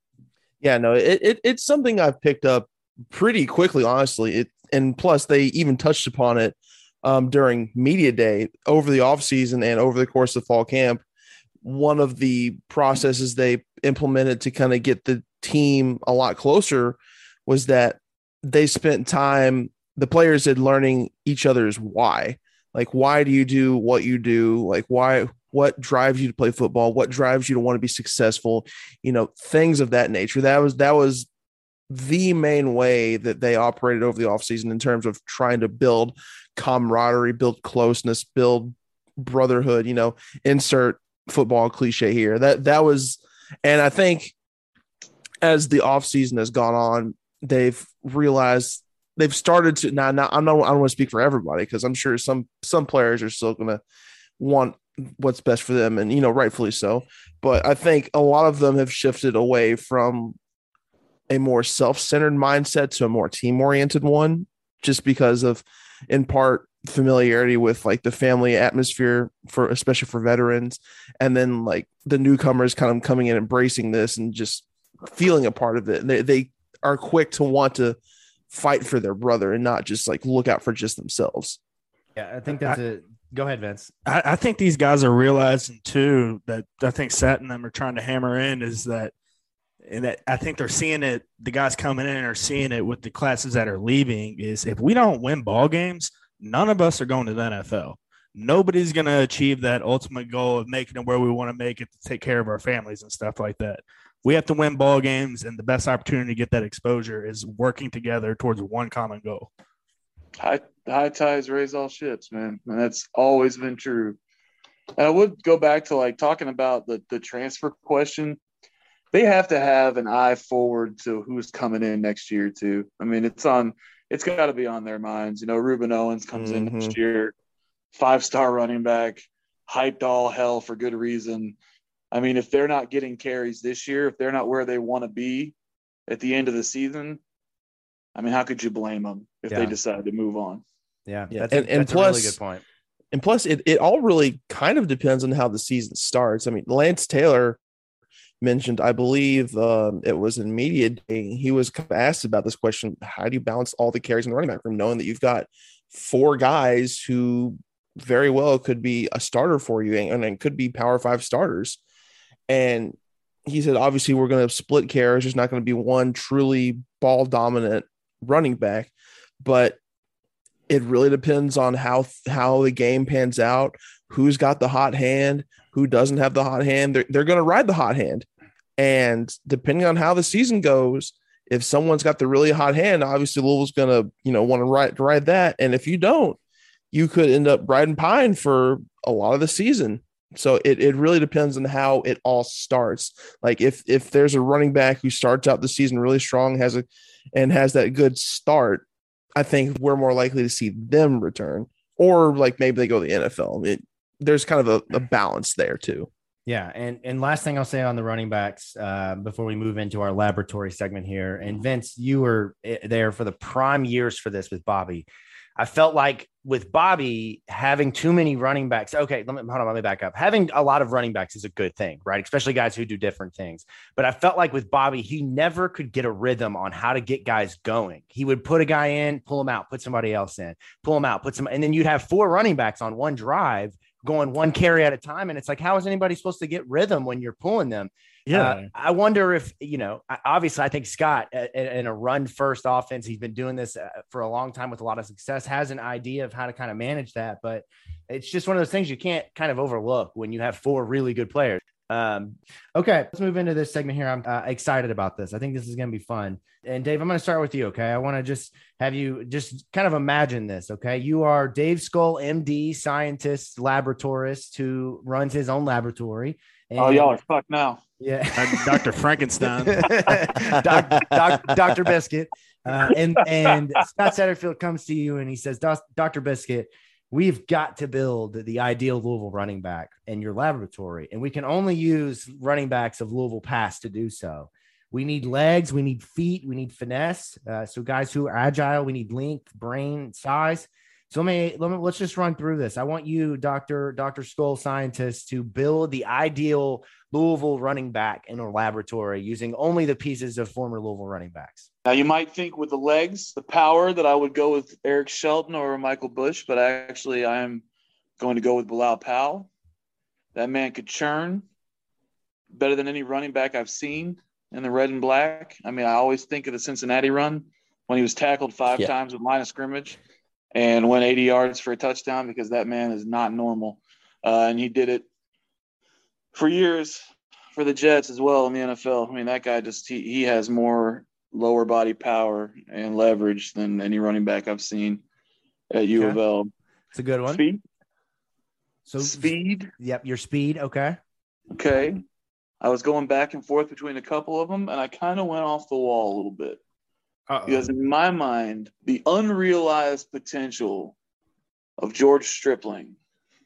Yeah, no, it, it it's something I've picked up pretty quickly, honestly. It and plus they even touched upon it um, during media day over the offseason and over the course of fall camp one of the processes they implemented to kind of get the team a lot closer was that they spent time the players had learning each other's why like why do you do what you do like why what drives you to play football what drives you to want to be successful you know things of that nature that was that was the main way that they operated over the offseason in terms of trying to build camaraderie build closeness build brotherhood you know insert football cliche here. That that was, and I think as the offseason has gone on, they've realized they've started to now. Now I'm not. I don't want to speak for everybody because I'm sure some some players are still to want what's best for them, and you know, rightfully so. But I think a lot of them have shifted away from a more self-centered mindset to a more team-oriented one, just because of, in part, familiarity with like the family atmosphere for especially for veterans. And then like the newcomers kind of coming in embracing this and just feeling a part of it. They, they are quick to want to fight for their brother and not just like look out for just themselves. Yeah i think that's I, a go ahead vince I, I think these guys are realizing too that i think sat and them are trying to hammer in is that and that I think they're seeing it. The guys coming in are seeing it with the classes that are leaving. Is if we don't win ball games, none of us are going to the NFL. Nobody's going to achieve that ultimate goal of making it where we want to make it to take care of our families and stuff like that. We have to win ball games, and the best opportunity to get that exposure is working together towards one common goal. High, high tides raise all ships, man, and that's always been true. And I would go back to like talking about the the transfer question. They have to have an eye forward to who's coming in next year too. I mean, it's on it's got to be on their minds. You know, Rueben Owens comes mm-hmm. in next mm-hmm. year, five star running back, hyped all hell for good reason. I mean, if they're not getting carries this year, if they're not where they want to be at the end of the season, I mean, how could you blame them if yeah. they decide to move on? Yeah, yeah. That's, and, a, and plus, really good point. And plus, it, it all really kind of depends on how the season starts. I mean, Lance Taylor mentioned, I believe um, it was in media day, he was asked about this question How do you balance all the carries in the running back room, knowing that you've got four guys who very well could be a starter for you and, and could be power five starters? And he said, obviously, we're going to split carries. There's not going to be one truly ball dominant running back, but it really depends on how how the game pans out, who's got the hot hand, who doesn't have the hot hand. They're, they're going to ride the hot hand. And depending on how the season goes, if someone's got the really hot hand, obviously Louisville's going to, you know, want to ride, ride that. And if you don't, you could end up riding pine for a lot of the season. So it, it really depends on how it all starts. Like if if there's a running back who starts out the season really strong, has a and has that good start, I think we're more likely to see them return. Or like maybe they go to the NFL. It, there's kind of a, a balance there too. Yeah, and and last thing I'll say on the running backs uh, before we move into our laboratory segment here, and Vince, you were eh, there for the prime years for this with Bobby. I felt like with Bobby having too many running backs. Okay, let me hold on, let me back up. Having a lot of running backs is a good thing, right? Especially guys who do different things. But I felt like with Bobby, he never could get a rhythm on how to get guys going. He would put a guy in, pull him out, put somebody else in, pull him out, put some, and then you'd have four running backs on one drive going one carry at a time. And it's like, how is anybody supposed to get rhythm when you're pulling them? Yeah. Uh, I wonder if, you know, obviously, I think Scott in a run first offense, he's been doing this uh, for a long time with a lot of success, has an idea of how to kind of manage that. But it's just one of those things you can't kind of overlook when you have four really good players. Um, okay, let's move into this segment here. I'm uh, excited about this. I think this is going to be fun. And Dave, I'm going to start with you. Okay, I want to just have you just kind of imagine this. Okay, you are Dave Scull, MD, scientist, laboratorist who runs his own laboratory. And, oh, y'all are fucked now. Yeah, Dr. Frankenstein, doc, doc, Dr. Biscuit, uh, and and Scott Satterfield comes to you and he says, Dr. Biscuit, we've got to build the ideal Louisville running back in your laboratory, and we can only use running backs of Louisville past to do so. We need legs, we need feet, we need finesse. Uh, so guys who are agile, we need length, brain, size. So let me, let me let's just run through this. I want you, Doctor Doctor Scull scientist, to build the ideal Louisville running back in a laboratory using only the pieces of former Louisville running backs. Now you might think with the legs, the power that I would go with Eric Shelton or Michael Bush, but actually I am going to go with Bilal Powell. That man could churn better than any running back I've seen in the red and black. I mean, I always think of the Cincinnati run when he was tackled five yeah. times with line of scrimmage and went 80 yards for a touchdown because that man is not normal. Uh, and he did it for years for the Jets as well in the NFL. I mean, that guy just he, he has more lower body power and leverage than any running back I've seen at U of L. It's a good one. Speed. So speed. Yep, your speed. Okay. Okay. I was going back and forth between a couple of them, and I kind of went off the wall a little bit. Uh-oh. Because in my mind, the unrealized potential of George Stripling.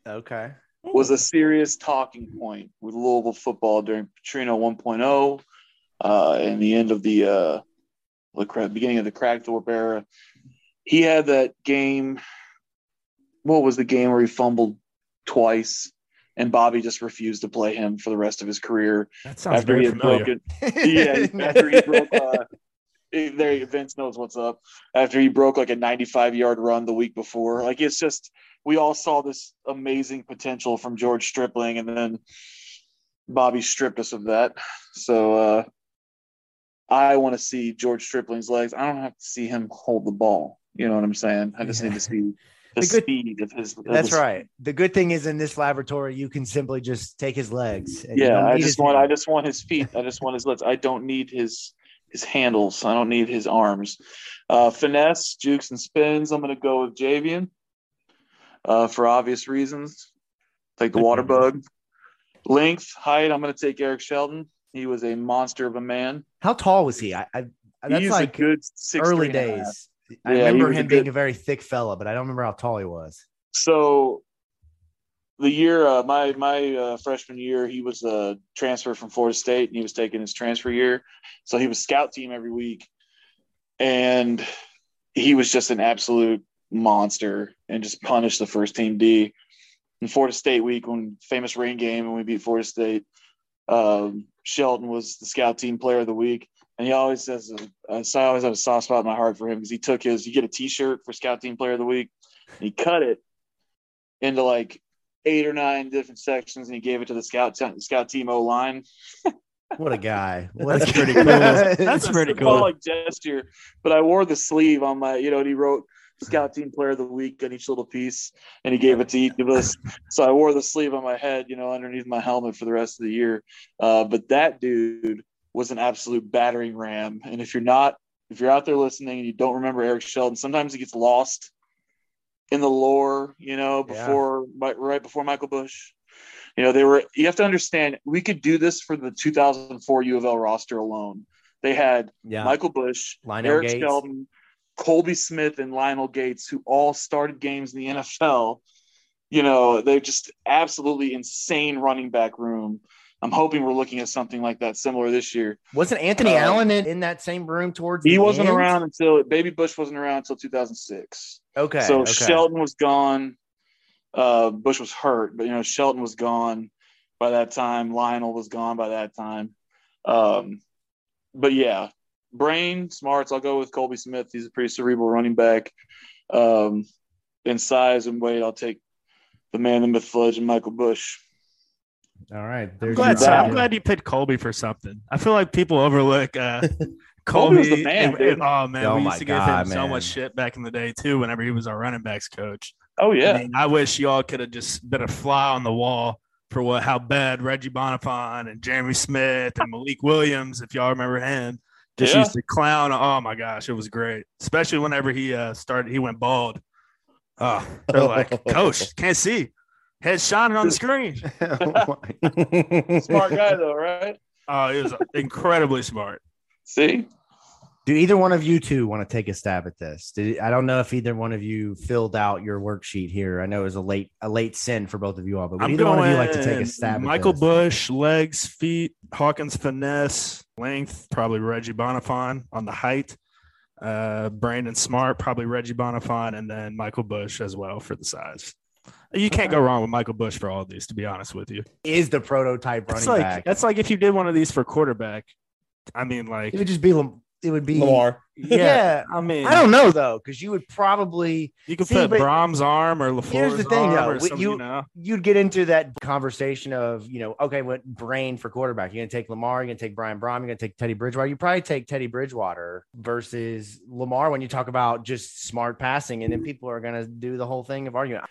Okay. Was a serious talking point with Louisville football during Petrino 1.0 uh, and the end of the uh, the beginning of the Kragthorpe era. He had that game. What was the game where he fumbled twice? and Bobby just refused to play him for the rest of his career. That sounds after he familiar. Broken, yeah, after he broke. Uh, there, Vince knows what's up. After he broke like a 95 yard run the week before, like it's just we all saw this amazing potential from George Stripling, and then Bobby stripped us of that. So uh, I want to see George Stripling's legs. I don't have to see him hold the ball. You know what I'm saying? I just yeah. need to see the, the good, speed of his. Of that's his, right. The good thing is in this laboratory, you can simply just take his legs. Yeah, I just want. I just want his feet. I just want his legs. I don't need his his handles. I don't need his arms. Uh, finesse, jukes, and spins. I'm going to go with Javian uh, for obvious reasons. Take the water bug. Length, height. I'm going to take Eric Shelton. He was a monster of a man. How tall was he? I, I that's He's like good early days. I yeah, remember him a being good... a very thick fella, but I don't remember how tall he was. So the year uh, my my uh, freshman year, he was a transfer from Florida State, and he was taking his transfer year. So he was scout team every week, and he was just an absolute monster and just punish the first team D. In Florida State week, when famous rain game, and we beat Florida State, um, Shelton was the scout team player of the week, and he always says, uh, I always have a soft spot in my heart for him because he took his, you get a T-shirt for scout team player of the week, and he cut it into like eight or nine different sections, and he gave it to the scout t- scout team O line. what a guy! That's pretty cool. That's pretty cool. Like gesture, but I wore the sleeve on my, you know, and he wrote scout team player of the week on each little piece, and he gave it to each of us. So I wore the sleeve on my head, you know, underneath my helmet for the rest of the year. Uh, but that dude was an absolute battering ram. And if you're not, if you're out there listening and you don't remember Eric Shelton, sometimes he gets lost in the lore, you know, before yeah. right before Michael Bush. You know, they were. You have to understand, we could do this for the 2004 U of L roster alone. They had Yeah. Michael Bush, Lionel Eric Gates. Shelton, Colby Smith, and Lionel Gates, who all started games in the NFL. You know, they're just absolutely insane running back room. I'm hoping we're looking at something like that similar this year. Wasn't Anthony Uh, Allen in, in that same room towards He wasn't end? around until Baby Bush wasn't around until 2006. Okay. so okay. Shelton was gone. Uh, Bush was hurt, but you know Shelton was gone by that time. Lionel was gone by that time. Um, but yeah, brain smarts. I'll go with Colby Smith. He's a pretty cerebral running back. Um, in size and weight, I'll take the man, the myth, fudge, and Michael Bush. All right. I'm glad, your- I'm glad you picked Colby for something. I feel like people overlook uh, Colby was Colby. the man, and- dude. and- oh man, Oh we used to give God, him so much shit back in the day too. Whenever he was our running backs coach. Oh yeah, I mean, I wish y'all could have just been a fly on the wall for what how bad Reggie Bonnafon and Jeremy Smith and Malik Williams, if y'all remember him, just Yeah. used to clown. Oh my gosh, it was great. Especially whenever he uh, started, he went bald. Oh, they're like, Coach, can't see. Head shining on the screen. smart guy though, right? Oh, he was incredibly smart. See, Do either one of you two want to take a stab at this? Did, I don't know if either one of you filled out your worksheet here. I know it was a late a late sin for both of you all, but would either one of you like to take a stab? at Michael? Bush, legs, feet, Hawkins finesse, length, probably Reggie Bonnafon on the height. Uh, Brandon Smart, probably Reggie Bonnafon, and then Michael Bush as well for the size. You can't go wrong with Michael Bush for all of these, to be honest with you. is the prototype running That's like back. that's like if you did one of these for quarterback. I mean, like, It would just be it would be Lamar. yeah, Yeah. I mean, I don't know though, because you would probably You could See, put but Brohm's arm or here's the LaFleur's thing, arm though. or We- you- you know. you'd get into that conversation of you know okay what brain for quarterback you're gonna take lamar you're gonna take brian Brohm, you're gonna take teddy bridgewater you probably take teddy bridgewater versus lamar when you talk about just smart passing and then people are gonna do the whole thing of arguing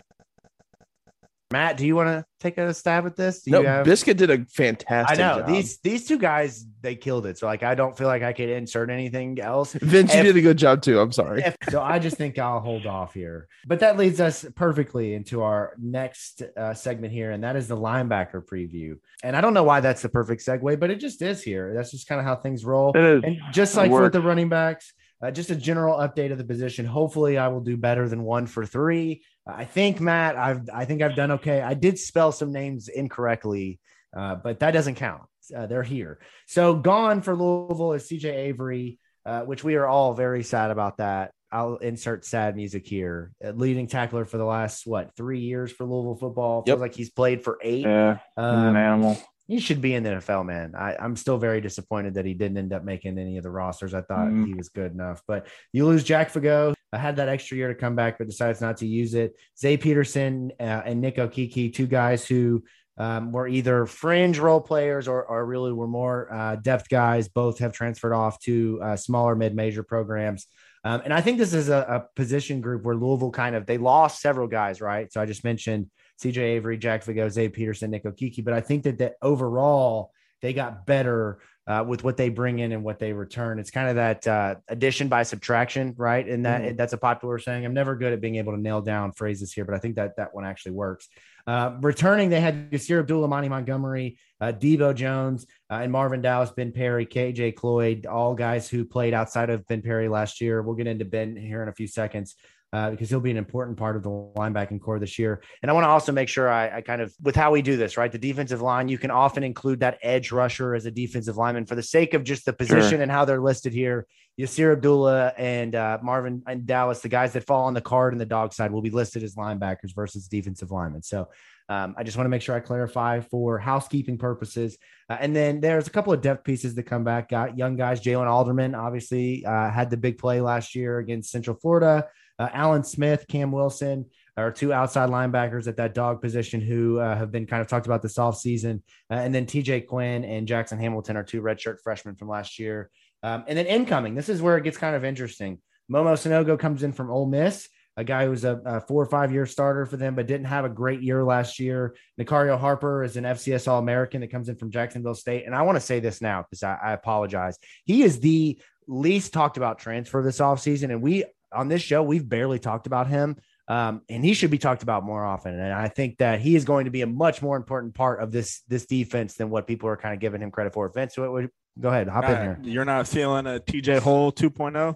matt do you want to take a stab at this do No, you have Biscuit did a fantastic I know job. these these two guys they killed it so like i don't feel like i could insert anything else Vince, you did a good job too. I'm sorry. if- so I just think I'll hold off here. But that leads us perfectly into our next uh, segment here, and that is the linebacker preview. And I don't know why that's the perfect segue, but it just is here. That's just kind of how things roll. it is. And just like for the running backs, uh, just a general update of the position. Hopefully, I will do better than one for three. I think Matt, I've I think I've done okay. I did spell some names incorrectly, uh, but that doesn't count. Uh, they're here. So gone for Louisville is CJ Avery, uh, which we are all very sad about that. I'll insert sad music here. Uh, leading tackler for the last what three years for Louisville football. Feels Yep. like he's played for eight. Yeah, Um, an animal. He should be in the NFL, man. I, I'm still very disappointed that he didn't end up making any of the rosters. I thought Mm. he was good enough, but you lose Jack Fago. I had that extra year to come back, but decides not to use it. Zay Peterson uh, and Nick Okiki, two guys who um, were either fringe role players or, or really were more uh, depth guys. Both have transferred off to uh, smaller mid-major programs. Um, and I think this is a, a position group where Louisville kind of they lost several guys, right? So I just mentioned CJ Avery, Jack Fago, Zay Peterson, Nick Okiki. But I think that, that overall they got better uh, with what they bring in and what they return. It's kind of that uh, addition by subtraction, right? And that that's a popular saying. I'm never good at being able to nail down phrases here, but I think that that one actually works. Uh, returning, they had Yasir Abdullah, Monty Montgomery, uh, Debo Jones, uh, and Marvin Dallas, Ben Perry, KJ Cloyd, all guys who played outside of Ben Perry last year. We'll get into Ben here in a few seconds uh, because he'll be an important part of the linebacking core this year. And I want to also make sure I, I kind of, with how we do this, right? The defensive line, you can often include that edge rusher as a defensive lineman for the sake of just the position and how they're listed here. Yasir Abdullah and uh, Marvin and Dallas, the guys that fall on the card and the dog side, will be listed as linebackers versus defensive linemen. So um, I just want to make sure I clarify for housekeeping purposes. Uh, and then there's a couple of depth pieces that come back. Got young guys. Jalen Alderman obviously uh, had the big play last year against Central Florida. Uh, Alan Smith, Cam Wilson are two outside linebackers at that dog position who uh, have been kind of talked about this offseason. Uh, and then TJ Quinn and Jackson Hamilton are two redshirt freshmen from last year. Um, and then incoming, this is where it gets kind of interesting. Momo Sanogo comes in from Ole Miss, a guy who was a, a four or five year starter for them, but didn't have a great year last year. Nicario Harper is an FCS All American that comes in from Jacksonville State. And I want to say this now because I, I apologize. He is the least talked about transfer this offseason. And we, on this show, we've barely talked about him. Um, and he should be talked about more often. And I think that he is going to be a much more important part of this this defense than what people are kind of giving him credit for. Vince, what, what, go ahead, hop in here. You're not feeling a TJ Hole 2.0?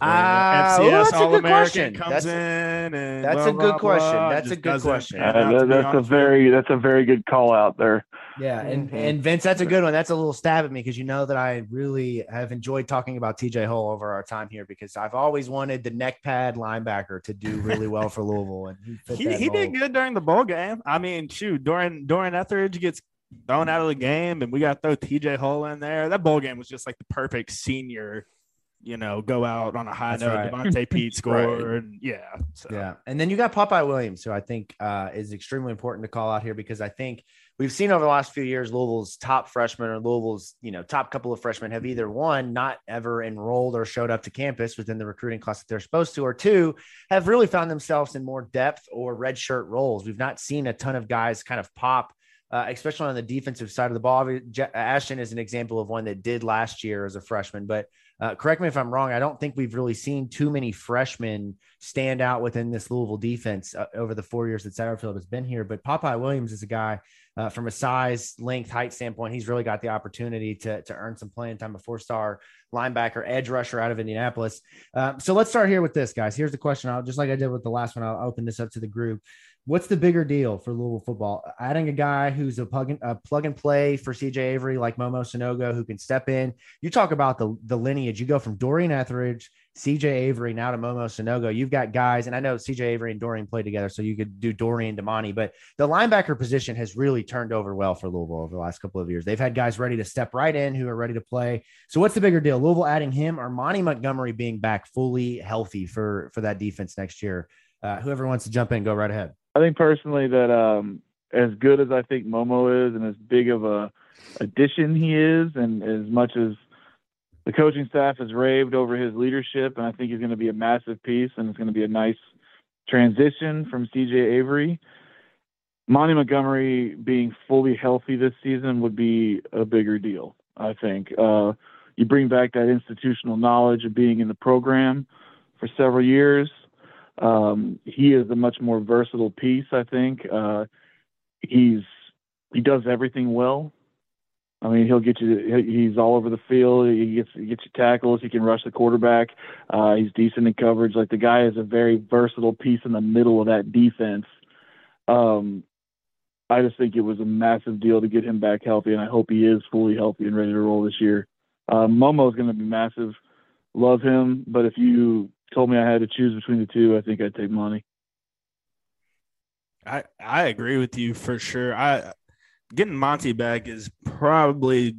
Uh, FCS well, that's a good All-American question. comes That's, in and that's blah, a good blah, question. blah, That's a good question. Uh, that- that's a honest with you. very that's a very good call out there. yeah, and Mhm. and Vince, that's a good one. That's a little stab at me because you know that I really have enjoyed talking about TJ Hull over our time here because I've always wanted the neck pad linebacker to do really well for Louisville, and he, He, he did good during the bowl game. I mean, shoot, Dorian Dorian Etheridge gets thrown out of the game, and we got to throw TJ Hull in there. That bowl game was just like the perfect senior, you know, go out on a high That's note. right. Devontae Pete scored, and yeah, so. Yeah. And then you got Popeye Williams, who I think uh, is extremely important to call out here because I think we've seen over the last few years Louisville's top freshmen or Louisville's, you know, top couple of freshmen have either one, not ever enrolled or showed up to campus within the recruiting class that they're supposed to, or two, have really found themselves in more depth or redshirt roles. We've not seen a ton of guys kind of pop. Uh, especially on the defensive side of the ball, Ashton is an example of one that did last year as a freshman. But uh, correct me if I'm wrong. I don't think we've really seen too many freshmen stand out within this Louisville defense uh, over the four years that Satterfield has been here. But Popeye Williams is a guy uh, from a size, length, height standpoint. He's really got the opportunity to, to earn some playing time, a four star linebacker, edge rusher out of Indianapolis. Um, so let's start here with this, guys. Here's the question. I'll just like I did with the last one, I'll open this up to the group. What's the bigger deal for Louisville football? Adding a guy who's a plug and, a plug and play for CJ Avery, like Momo Sanogo, who can step in. You talk about the, the lineage. You go from Dorian Etheridge, CJ Avery, now to Momo Sanogo. You've got guys, and I know CJ Avery and Dorian played together, so you could do Dorian Damani, but the linebacker position has really turned over well for Louisville over the last couple of years. They've had guys ready to step right in who are ready to play. So what's the bigger deal? Louisville adding him or Monty Montgomery being back fully healthy for for that defense next year? Uh, whoever wants to jump in, go right ahead. I think personally that um, as good as I think Momo is, and as big of a addition he is, and as much as the coaching staff has raved over his leadership, and I think he's going to be a massive piece, and it's going to be a nice transition from CJ Avery. Monty Montgomery being fully healthy this season would be a bigger deal. I think uh, you bring back that institutional knowledge of being in the program for several years. Um, he is a much more versatile piece. I think uh, he's he does everything well. I mean, he'll get you. He's all over the field. He gets he gets you tackles. He can rush the quarterback. Uh, he's decent in coverage. Like the guy is a very versatile piece in the middle of that defense. Um, I just think it was a massive deal to get him back healthy, and I hope he is fully healthy and ready to roll this year. Uh, Momo is going to be massive. Love him, but if you told me I had to choose between the two, I think I'd take Monty. I I agree with you for sure. I getting Monty back is probably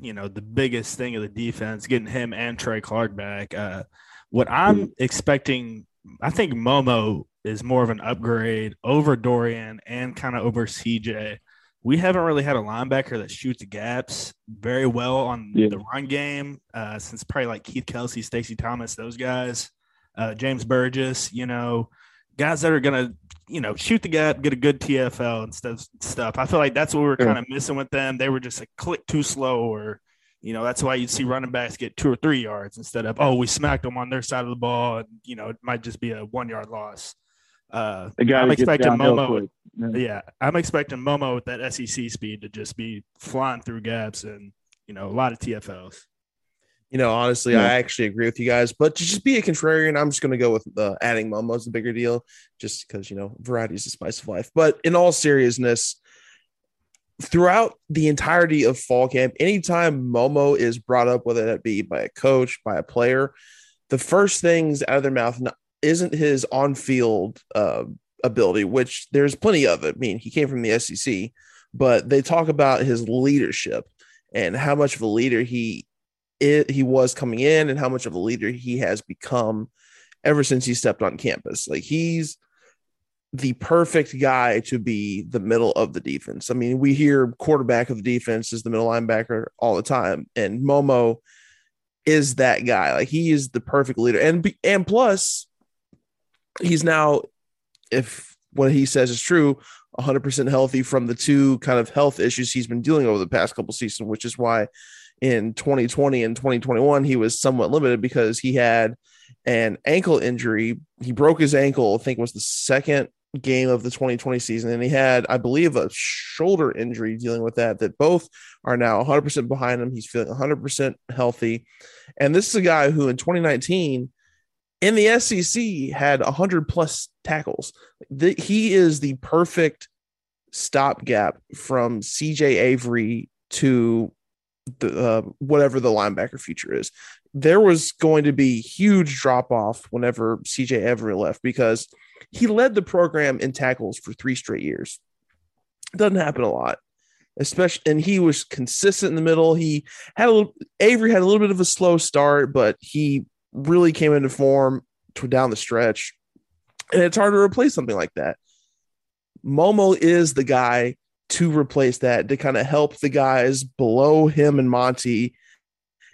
you know the biggest thing of the defense. Getting him and Trey Clark back. Uh, what I'm expecting, I think Momo is more of an upgrade over Dorian and kind of over CJ. We haven't really had a linebacker that shoots gaps very well on Yeah. the run game uh, since probably like Keith Kelsey, Stacy Thomas, those guys, uh, James Burgess. You know, guys that are gonna you know, shoot the gap, get a good TFL and stuff. Stuff. I feel like that's what we were Sure. kind of missing with them. They were just a click too slow, or you know, that's why you'd see running backs get two or three yards instead of oh, we smacked them on their side of the ball, and you know, it might just be a one yard loss. Uh, guy I'm expecting Momo. Yeah. Yeah, I'm expecting Momo with that SEC speed to just be flying through gaps and you know a lot of TFLs. You know, honestly, Yeah. I actually agree with you guys, but to just be a contrarian, I'm just going to go with uh, adding Momo as the bigger deal, just because you know variety is the spice of life. But in all seriousness, throughout the entirety of fall camp, anytime Momo is brought up, whether that be by a coach, by a player, the first things out of their mouth isn't his on-field uh, ability, which there's plenty of it. I mean, he came from the SEC, but they talk about his leadership and how much of a leader he it, he was coming in and how much of a leader he has become ever since he stepped on campus. Like he's the perfect guy to be the middle of the defense. I mean, we hear quarterback of the defense is the middle linebacker all the time, and Momo is that guy. Like he is the perfect leader, and and plus, he's now, if what he says is true, 100% healthy from the two kind of health issues he's been dealing over the past couple seasons, which is why in 2020 and 2021 he was somewhat limited because he had an ankle injury. He broke his ankle, I think was the second game of the 2020 season. And he had, I believe, a shoulder injury dealing with that, that both are now 100% behind him. He's feeling 100% healthy. And this is a guy who in 2019 in the SEC had 100 plus tackles. The, he is the perfect stopgap from CJ Avery to the uh, whatever the linebacker future is. There was going to be huge drop off whenever CJ Avery left because he led the program in tackles for three straight years. Doesn't happen a lot, especially, and he was consistent in the middle. He had a little, Avery had a little bit of a slow start, but he really came into form to down the stretch. And it's hard to replace something like that. Momo is the guy to replace that to kind of help the guys below him and Monty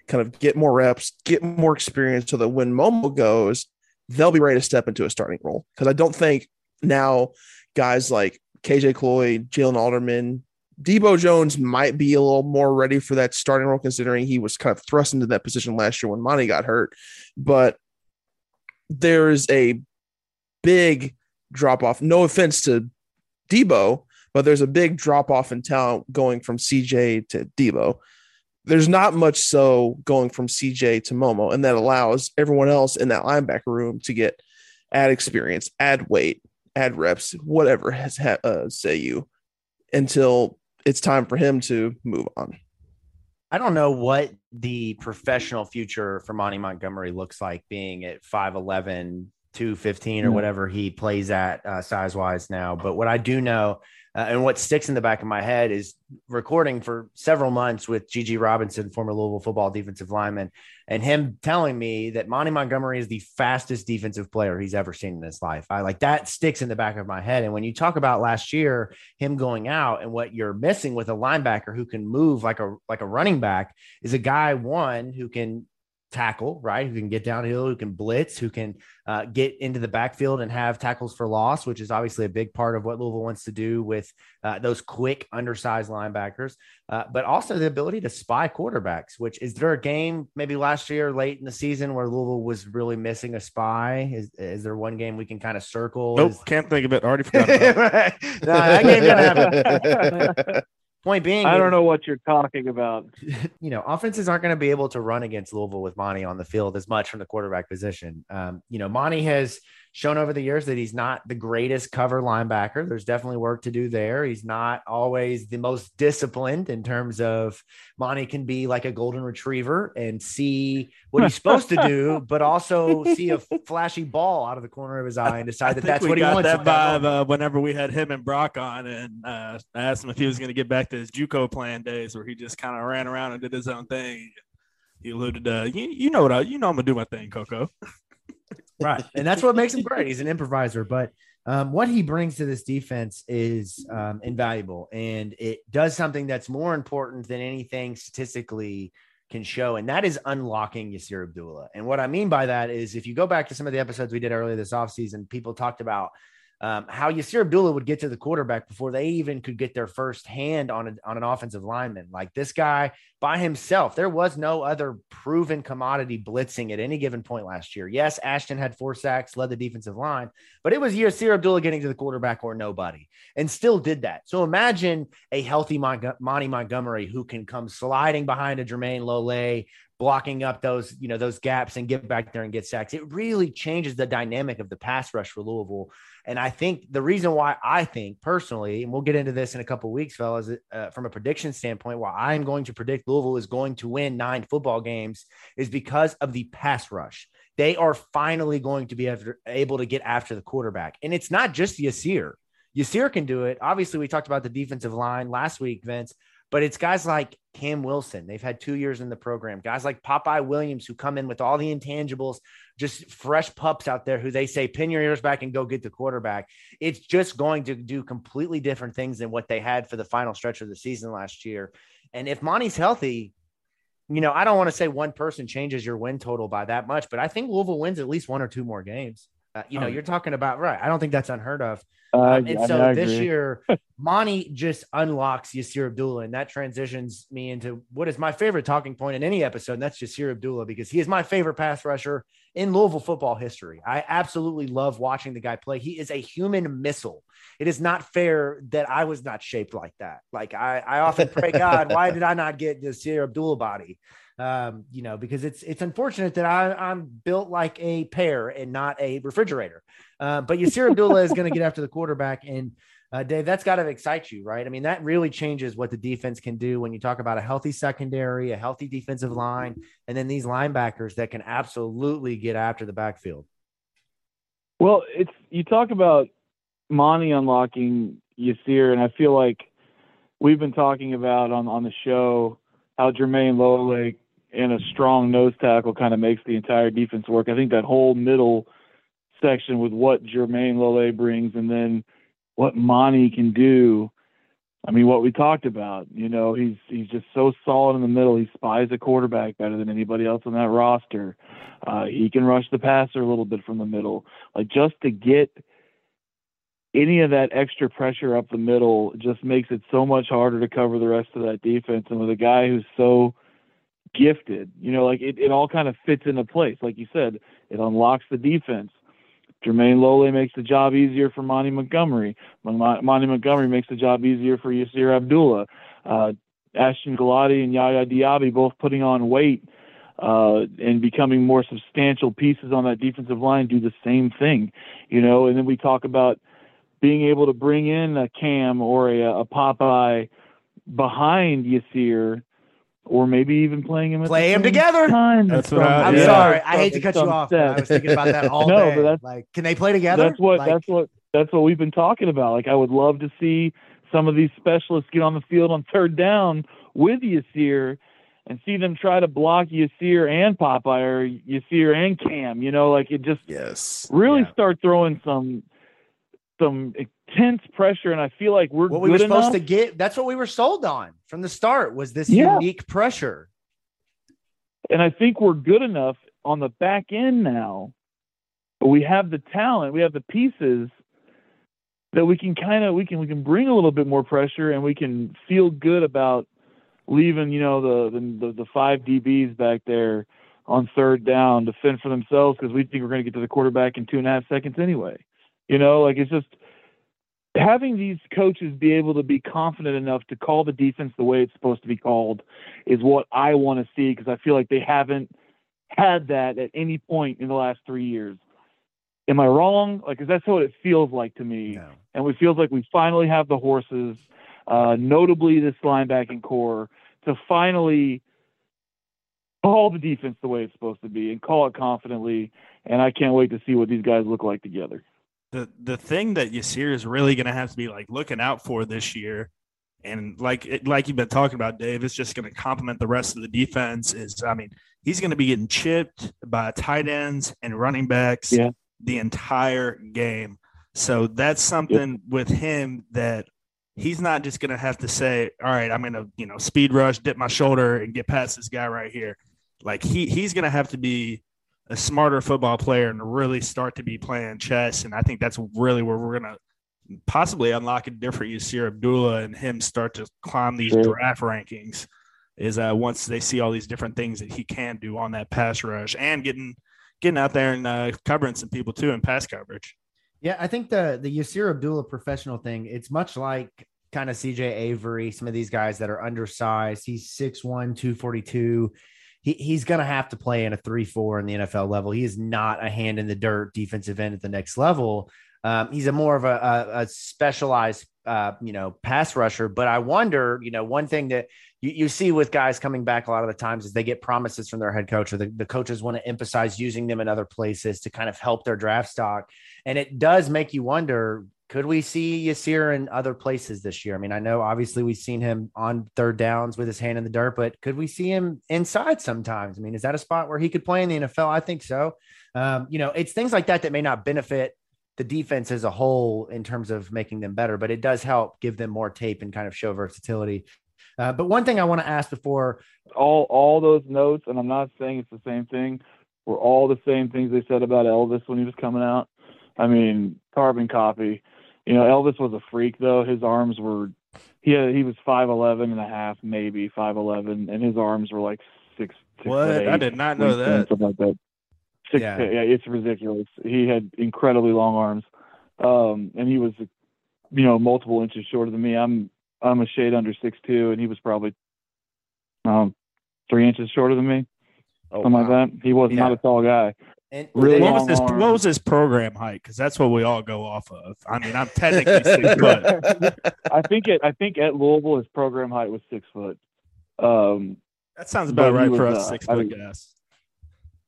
kind of get more reps, get more experience so that when Momo goes, they'll be ready to step into a starting role. Because I don't think now guys like KJ Cloy, Jalen Alderman, Debo Jones might be a little more ready for that starting role, considering he was kind of thrust into that position last year when Monty got hurt. But there's a big drop off. No offense to Debo, but there's a big drop off in talent going from CJ to Debo. There's not much so going from CJ to Momo, and that allows everyone else in that linebacker room to get add experience, add weight, add reps, whatever has ha- uh, say you, until it's time for him to move on. I don't know what the professional future for Monty Montgomery looks like being at 5'11, 215 or hmm. whatever he plays at uh, size wise now. But what I do know uh, and what sticks in the back of my head is recording for several months with GG Robinson, former Louisville football defensive lineman, and him telling me that Monty Montgomery is the fastest defensive player he's ever seen in his life. I like that sticks in the back of my head. And when you talk about last year, him going out and what you're missing with a linebacker who can move like a like a running back is a guy one who can tackle, right? Who can get downhill, who can blitz, who can uh, get into the backfield and have tackles for loss, which is obviously a big part of what Louisville wants to do with uh, those quick, undersized linebackers, uh, but also the ability to spy quarterbacks. Which is there a game maybe last year, late in the season, where Louisville was really missing a spy? Is, is there one game we can kind of circle? Nope, is... can't think of it. Already forgot. no, that game didn't happen. Point being, I don't know what you're talking about. You know, offenses aren't going to be able to run against Louisville with Monty on the field as much from the quarterback position. Um, you know, Monty has shown over the years that he's not the greatest cover linebacker. There's definitely work to do there. He's not always the most disciplined in terms of Monty can be like a golden retriever and see what he's supposed to do, but also see a flashy ball out of the corner of his eye and decide that that's what he wants. That vibe uh, whenever we had him and Brock on, and uh, I asked him if he was going to get back to his JUCO plan days where he just kind of ran around and did his own thing. He alluded, to, you, you know what I, you know I'm gonna do my thing, Coco. Right. And that's what makes him great. He's an improviser, but um, what he brings to this defense is um, invaluable, and it does something that's more important than anything statistically can show, and that is unlocking Yasir Abdullah. And what I mean by that is, if you go back to some of the episodes we did earlier this offseason, people talked about um, how Yasir Abdullah would get to the quarterback before they even could get their first hand on, a, on an offensive lineman. Like this guy by himself, there was no other proven commodity blitzing at any given point last year. Yes, Ashton had four sacks, led the defensive line, but it was Yasir Abdullah getting to the quarterback or nobody and still did that. So imagine a healthy Mon- Monty Montgomery who can come sliding behind a Jermayne Lole, blocking up those, you know, those gaps and get back there and get sacks. It really changes the dynamic of the pass rush for Louisville. And I think the reason why I think personally, and we'll get into this in a couple weeks, fellas, uh, from a prediction standpoint, why I'm going to predict Louisville is going to win nine football games is because of the pass rush. They are finally going to be able to get after the quarterback. And it's not just Yasir. Yasir can do it. Obviously, we talked about the defensive line last week, Vince. But it's guys like Cam Wilson. They've had two years in the program. Guys like Popeye Williams, who come in with all the intangibles, just fresh pups out there who they say, pin your ears back and go get the quarterback. It's just going to do completely different things than what they had for the final stretch of the season last year. And if Monty's healthy, you know, I don't want to say one person changes your win total by that much, but I think Louisville wins at least one or two more games. Uh, you know, Oh. you're talking about right. I don't think that's unheard of. Uh, I and mean, so I this agree. year, Monty just unlocks Yasir Abdullah, and that transitions me into what is my favorite talking point in any episode, and that's Yasir Abdullah because he is my favorite pass rusher in Louisville football history. I absolutely love watching the guy play. He is a human missile. It is not fair that I was not shaped like that. Like I, I often pray God, why did I not get Yasir Abdullah body? Um, you know, because it's it's unfortunate that I, I'm built like a pear and not a refrigerator. Uh, but Yasir Abdullah is going to get after the quarterback. And uh, Dave, that's got to excite you, right? I mean, that really changes what the defense can do when you talk about a healthy secondary, a healthy defensive line, and then these linebackers that can absolutely get after the backfield. Well, it's you talk about Monty unlocking Yasir, and I feel like we've been talking about on on the show how Jermaine Lowlake and a strong nose tackle kind of makes the entire defense work. I think that whole middle section with what Jermaine Lowlake brings, and then what Monty can do. I mean, what we talked about. You know, he's he's just so solid in the middle. He spies a quarterback better than anybody else on that roster. Uh, he can rush the passer a little bit from the middle. Like just to get any of that extra pressure up the middle just makes it so much harder to cover the rest of that defense. And with a guy who's so gifted, you know, like it, it all kind of fits into place. Like you said, it unlocks the defense. Jermayne Lole makes the job easier for Monty Montgomery. Mon- Monty Montgomery makes the job easier for Yasir Abdullah. Uh, Ashton Gillotte and Yaya Diaby both putting on weight uh, and becoming more substantial pieces on that defensive line do the same thing, you know. And then we talk about being able to bring in a Cam or a, a Popeye behind Yasir, or maybe even playing him at Play the 'em same together. Time That's in what I- I'm Yeah. sorry. I hate to cut you off. But I was thinking about that all No, day. but that's- like, can they play together? That's what Like, that's what that's what we've been talking about. Like I would love to see some of these specialists get on the field on third down with Yasir and see them try to block Yasir and Popeye or Yasir and Cam. You know, like it just Yes. really Yeah. start throwing some some intense pressure. And I feel like we're what good we were supposed enough. to get. That's what we were sold on from the start. Was this Yeah. unique pressure? and I think we're good enough on the back end now. We have the talent, we have the pieces that we can kind of we can we can bring a little bit more pressure, and we can feel good about leaving you know the the, the five DBs back there on third down to fend for themselves because we think we're going to get to the quarterback in two and a half seconds anyway. You know, like it's just having these coaches be able to be confident enough to call the defense the way it's supposed to be called is what I want to see because I feel like they haven't had that at any point in the last three years. Am I wrong? Like, 'cause that's what it feels like to me, No. and it feels like we finally have the horses, uh, notably this linebacking core, to finally call the defense the way it's supposed to be and call it confidently. And I can't wait to see what these guys look like together. The the thing that Yasir is really going to have to be like looking out for this year, and like it- like you've been talking about, Dave, it's just going to complement the rest of the defense. Is I mean, he's going to be getting chipped by tight ends and running backs Yeah. the entire game. So that's something with him that he's not just going to have to say, "All right, I'm going to you know speed rush, dip my shoulder, and get past this guy right here." Like he he's going to have to be a smarter football player and really start to be playing chess. And I think that's really where we're gonna possibly unlock a different Yasir Abdullah and him start to climb these Sure. draft rankings. Is uh, once they see all these different things that he can do on that pass rush and getting getting out there and uh, covering some people too in pass coverage. Yeah, I think the the Yasir Abdullah professional thing, it's much like kind of CJ Avery, some of these guys that are undersized. He's 6'1, 242. He, he's going to have to play in a 3 4 in the NFL level. He is not a hand in the dirt defensive end at the next level. Um, he's a more of a, a, a specialized, uh, you know, pass rusher. But I wonder, you know, one thing that you, you see with guys coming back a lot of the times is they get promises from their head coach or the, the coaches want to emphasize using them in other places to kind of help their draft stock. And it does make you wonder could we see Yasir in other places this year? I mean, I know obviously we've seen him on third downs with his hand in the dirt, but could we see him inside sometimes? I mean, is that a spot where he could play in the NFL? I think so. Um, you know, it's things like that that may not benefit the defense as a whole in terms of making them better, but it does help give them more tape and kind of show versatility. Uh, but one thing I want to ask before all all those notes, and I'm not saying it's the same thing, were all the same things they said about Elvis when he was coming out. I mean, carbon copy. You know, Elvis was a freak though. His arms were he had, he was 5'11 and a half, maybe 5'11, and his arms were like six. six What? eight, I did not know that. Something like that. Six, Yeah. yeah. yeah, it's ridiculous. He had incredibly long arms, um, and he was, you know, multiple inches shorter than me. I'm I'm a shade under six two, and he was probably um, three inches shorter than me, Oh, something like that. He was Yeah. not a tall guy. And Really What was this? arms. What was his program height? Because that's what we all go off of. I mean, I'm technically six foot. I think it. I think at Louisville his program height was six foot. Um, That sounds about he right for was, us uh, six I foot mean- guys.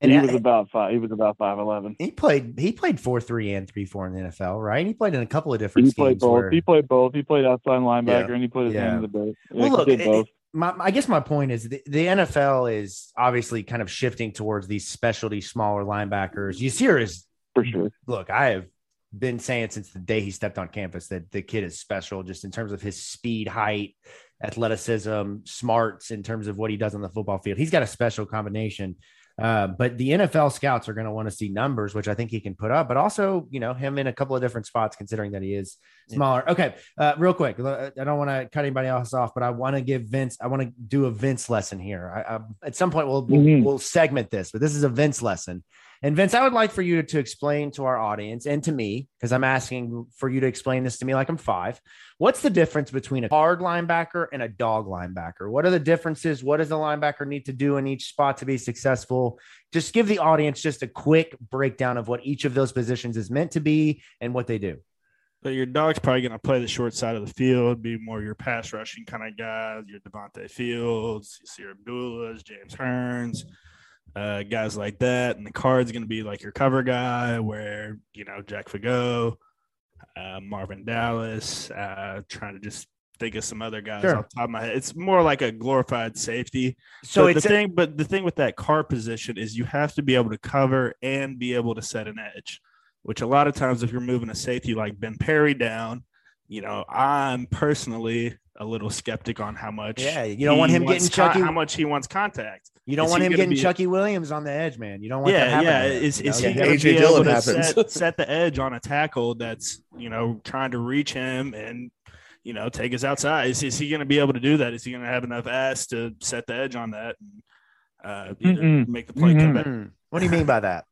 And he I- was about five. He was about five eleven. he played he played four three and three four in the NFL, right? He played in a couple of different He played both. where- He played both. He played outside linebacker Yeah. and he played his Yeah. hand in the boat. Yeah, Well, he look, did it- both. My, I guess my point is the, the NFL is obviously kind of shifting towards these specialty smaller linebackers. Yasir is for sure. look, I have been saying since the day he stepped on campus that the kid is special just in terms of his speed, height, athleticism, smarts in terms of what he does on the football field. He's got a special combination. Uh, but the NFL scouts are going to want to see numbers, which I think he can put up, but also, you know, him in a couple of different spots, considering that he is smaller. Okay. Uh, real quick. I don't want to cut anybody else off, but I want to give Vince, I want to do a Vince lesson here. I, I, at some point, we'll, we'll, Mhm. we'll segment this, but this is a Vince lesson. And Vince, I would like for you to explain to our audience and to me, because I'm asking for you to explain this to me like I'm five. What's the difference between a hard linebacker and a dog linebacker? What are the differences? What does the linebacker need to do in each spot to be successful? Just give the audience just a quick breakdown of what each of those positions is meant to be and what they do. So your dog's probably going to play the short side of the field, be more your pass rushing kind of guy. Your Devontae Fields, you see your Abdullahs, James Hearns, uh, guys like that. And the card's going to be like your cover guy, where you know Jack Fago, uh, Marvin Dallas. Uh, trying to just think of some other guys Sure. off the top of my head. It's more like a glorified safety. So But it's the thing, but the thing with that car position is you have to be able to cover and be able to set an edge, which a lot of times if you're moving a safety like Ben Perry down, you know, I'm personally a little skeptic on how much. Yeah, you don't want him getting Chucky- how much he wants contact. you don't is want him getting be- Chucky Williams on the edge, man. You don't want that Yeah, yeah. Is, you is know? he Yeah. going to AJ be able to set, set the edge on a tackle that's you know trying to reach him and you know take us outside? Is, is he going to be able to do that? Is he going to have enough ass to set the edge on that and uh, make the play come Mhm. back? Hmm. What do you mean by that?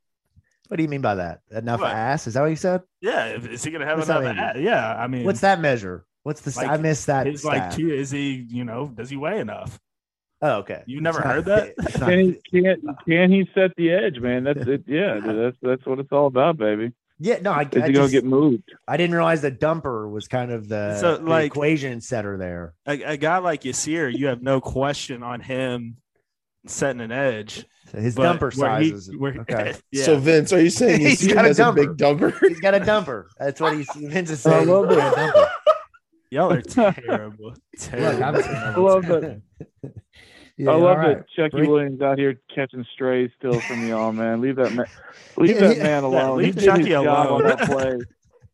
What do you mean by that? Enough What? ass? Is that what you said? Yeah, is he going to have What's enough? ass? Yeah, I mean, What's that measure? What's the? Like, I missed that. Is like stat. two? Is he? You know, does he weigh enough? oh, okay. You never not heard that? fit. It's not Can he, can, can he set the edge, man? That's it. Yeah, dude, that's that's what it's all about, baby. Yeah, no, I, Is I, he gonna just- get moved? I didn't realize that dumper was kind of the, So, the like- equation setter there. A, a guy like Yasir, you have no question on him setting an edge. So his dumper where size he- is where- okay. yeah. So Vince, are you saying He's he got a has a big dumper? He's got a dumper. That's what he's Vince is I saying. love He's got a dumper. Y'all are terrible. terrible. Look, I'm, I love it. Yeah, I love all right. that Chucky Bring- Williams out here catching strays still from y'all, man. Leave that man, leave Yeah, that yeah. man alone. leave he did Chucky his job alone. on that play.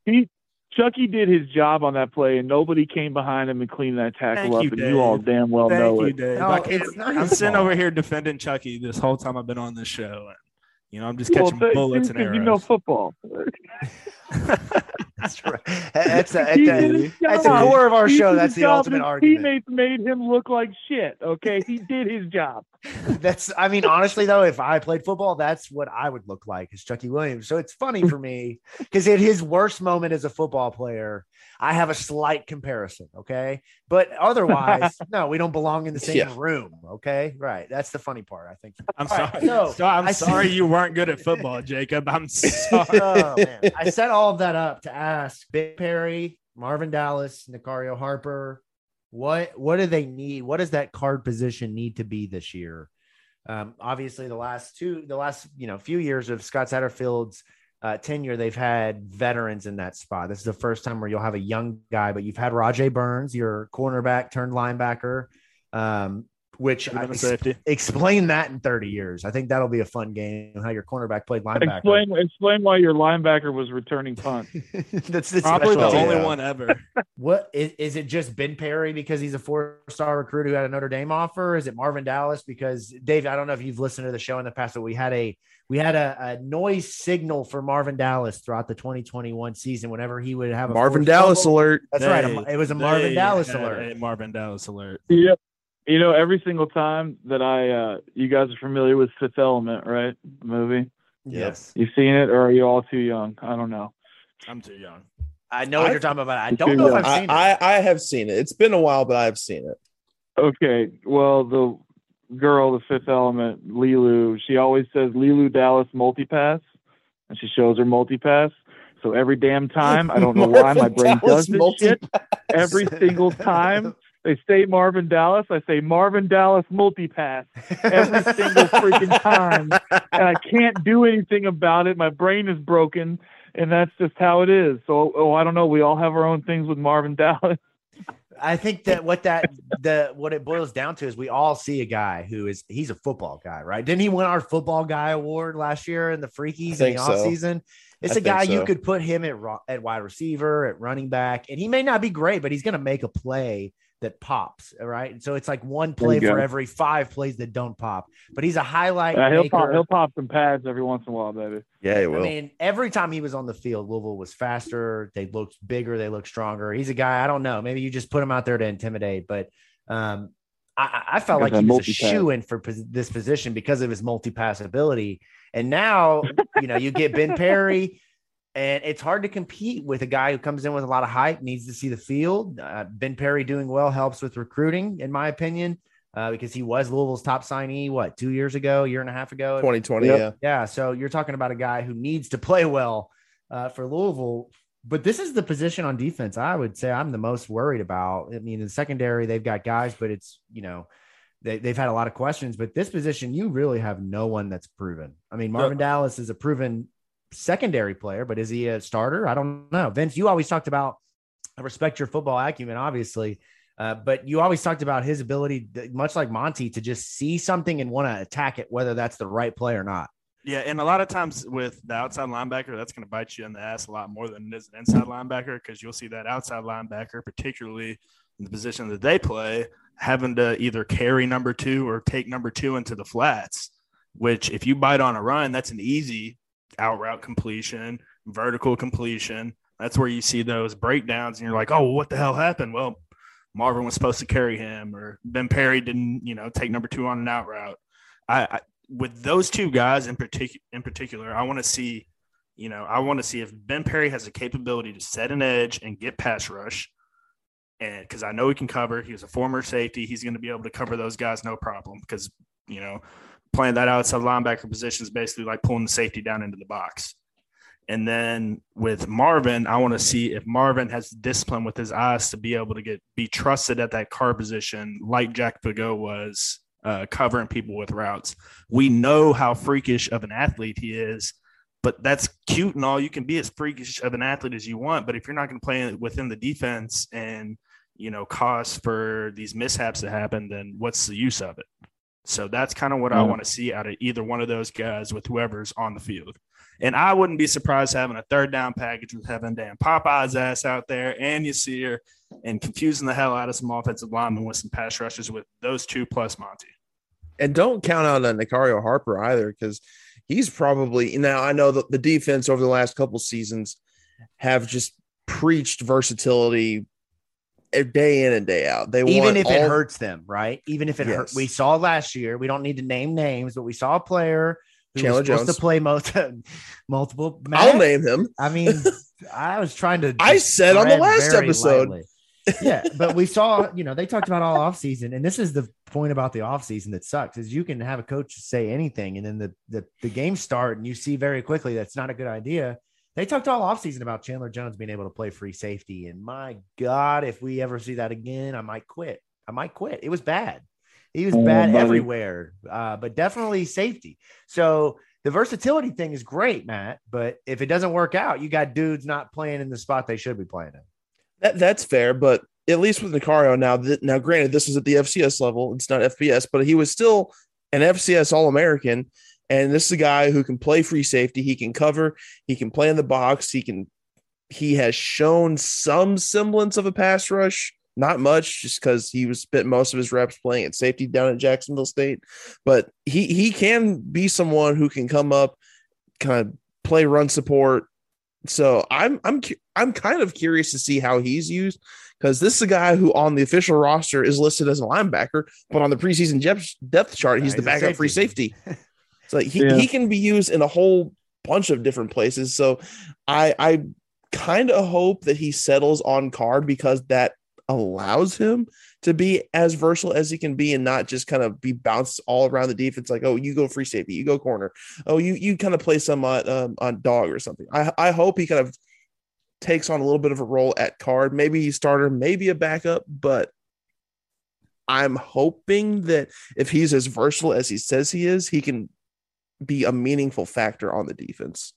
He Chucky did his job on that play, and nobody came behind him and cleaned that tackle Thank up. you, and Dave. you all damn well Thank know you, it. Dave. No, I can't- it's not I'm sitting over here defending Chucky this whole time I've been on this show. And, you know, I'm just catching th- bullets and arrows. you know football. That's right. That's, a, He that's, did a, his that's the core of our He show. That's the job, ultimate his argument. Teammates made him look like shit. Okay, he did his job. That's, I mean, honestly, though, if I played football, that's what I would look like as Chucky Williams. So it's funny for me because at his worst moment as a football player, I have a slight comparison. Okay. But otherwise, no, we don't belong in the same Yeah. room. Okay. Right. That's the funny part, I think. I'm All right, sorry. so, so I'm I see- sorry you weren't good at football, Jacob. I'm oh, sorry. oh, man. I set all of that up to ask Big Perry, Marvin Dallas, Nicario Harper, what what do they need? What does that card position need to be this year? Um, obviously, the last two, the last you know few years of Scott Satterfield's uh, tenure, they've had veterans in that spot. This is the first time where you'll have a young guy, but you've had Rodjay Burns, your cornerback turned linebacker, um, which Should've been a ex- safety. explain that in 30 years. I think that'll be a fun game. How your cornerback played linebacker. Explain explain why your linebacker was returning punt. That's the Probably the only one ever. What is, is it? Just Ben Perry because he's a four-star recruit who had a Notre Dame offer? Is it Marvin Dallas because Dave? I don't know if you've listened to the show in the past, but we had a we had a, a noise signal for Marvin Dallas throughout the 2021 season. Whenever he would have a Marvin Dallas fumble. alert. That's right. It was a Marvin they Dallas had alert. a Marvin Dallas alert. Yep. You know, every single time that I, uh, you guys are familiar with Fifth Element, right? The movie. Yes, You've seen it, or are you all too young? I don't know. I'm too young. I know what I- you're talking about. I don't know if I've I, seen it. I, I have seen it. It's been a while, but I've seen it. Okay. Well, the girl, the Fifth Element, Leeloo, she always says Leeloo Dallas multipass, and she shows her multipass. So every damn time, I don't know why my brain Dallas does this shit. Every single time they say Marvin Dallas, I say Marvin Dallas multipass every single freaking time, and I can't do anything about it. My brain is broken, and that's just how it is. So, oh, I don't know. We all have our own things with Marvin Dallas. I think that what that the what it boils down to is we all see a guy who is he's a football guy, right? Didn't he win our football guy award last year in the Freakies in think the so. offseason? It's I a guy think you could put him at at wide receiver, at running back, and he may not be great, but he's going to make a play that pops, all right? So it's like one play for go. every five plays that don't pop. But he's a highlight Uh, he'll maker. pop. He'll pop some pads every once in a while, baby. Yeah, he I mean, every time he was on the field, Louisville was faster. They looked bigger. They looked stronger. He's a guy. I don't know. Maybe you just put him out there to intimidate, but um, I, I I felt Got like he was a multi-pass. shoe in for pos- this position because of his multi-pass ability. And now, you know, you get Ben Perry, and it's hard to compete with a guy who comes in with a lot of hype, needs to see the field. Uh, ben Perry doing well helps with recruiting, in my opinion, uh, because he was Louisville's top signee. What two years ago, year and a half ago? 2020, Yep. yeah. Yeah, so you're talking about a guy who needs to play well uh, for Louisville, but this is the position on defense I would say I'm the most worried about. I mean, in the secondary, they've got guys, but it's you know they, they've had a lot of questions. But this position, you really have no one that's proven. I mean, Marvin Dallas is a proven secondary player, but is he a starter? I don't know. Vince, you always talked about I respect your football acumen, obviously. Uh, but you always talked about his ability, much like Monty, to just see something and want to attack it, whether that's the right play or not. Yeah, and a lot of times with the outside linebacker, that's going to bite you in the ass a lot more than it is an inside linebacker because you'll see that outside linebacker, particularly in the position that they play, having to either carry number two or take number two into the flats. Which, if you bite on a run, that's an easy out route completion, vertical completion. That's where you see those breakdowns, and you're like, "Oh, what the hell happened?" Well, Marvin was supposed to carry him, or Ben Perry didn't, you know, take number two on an out route. I, I with those two guys in particular, in particular, I want to see, you know, I want to see if Ben Perry has the capability to set an edge and get pass rush, and because I know he can cover. He was a former safety. He's going to be able to cover those guys no problem. Because you know, playing that outside linebacker position is basically like pulling the safety down into the box. And then with Marvin, I want to see if Marvin has discipline with his eyes to be able to get be trusted at that car position, like Jack Pago was uh, covering people with routes. We know how freakish of an athlete he is, but that's cute and all. You can be as freakish of an athlete as you want, but if you're not going to play within the defense and you know cause for these mishaps to happen, then what's the use of it? So that's kind of what I want to see out of either one of those guys with whoever's on the field. And I wouldn't be surprised having a third down package with having Dan Popeye's ass out there and you see her and confusing the hell out of some offensive linemen with some pass rushes with those two plus Monty. And don't count out on Nicario Harper either, because he's probably now I know that the defense over the last couple seasons have just preached versatility day in and day out. They even if it hurts them, right? Even if it hurts. We saw last year. We don't need to name names, but we saw a player who Chandler was supposed Jones. to play most multiple. I'll name him. I mean, I was trying to. I said on the last episode. lightly. yeah, but we saw, you know, they talked about all offseason, and this is the point about the offseason that sucks is you can have a coach say anything, and then the the, the games start, and you see very quickly that's not a good idea. They talked all offseason about Chandler Jones being able to play free safety, and my God, if we ever see that again, I might quit. I might quit. It was bad. He was Oh, bad buddy. everywhere, uh, but definitely safety. So the versatility thing is great, Matt. But if it doesn't work out, you got dudes not playing in the spot they should be playing in. That, that's fair, but at least with Nicario now. That now, granted, this is at the FCS level; it's not FBS, but he was still an FCS All American. And this is a guy who can play free safety. He can cover. He can play in the box. He can. He has shown some semblance of a pass rush. Not much, just because he was spent most of his reps playing at safety down at Jacksonville State. But he he can be someone who can come up, kind of play run support. So I'm I'm I'm kind of curious to see how he's used because this is a guy who on the official roster is listed as a linebacker, but on the preseason depth, depth chart he's the he's a backup free safety. So he, Yeah. he can be used in a whole bunch of different places. So I I kind of hope that he settles on card because that allows him to be as versatile as he can be and not just kind of be bounced all around the defense like oh you go free safety you go corner oh you you kind of play some on um, on dog or something I I hope he kind of takes on a little bit of a role at card maybe he's starter maybe a backup but I'm hoping that if he's as versatile as he says he is he can be a meaningful factor on the defense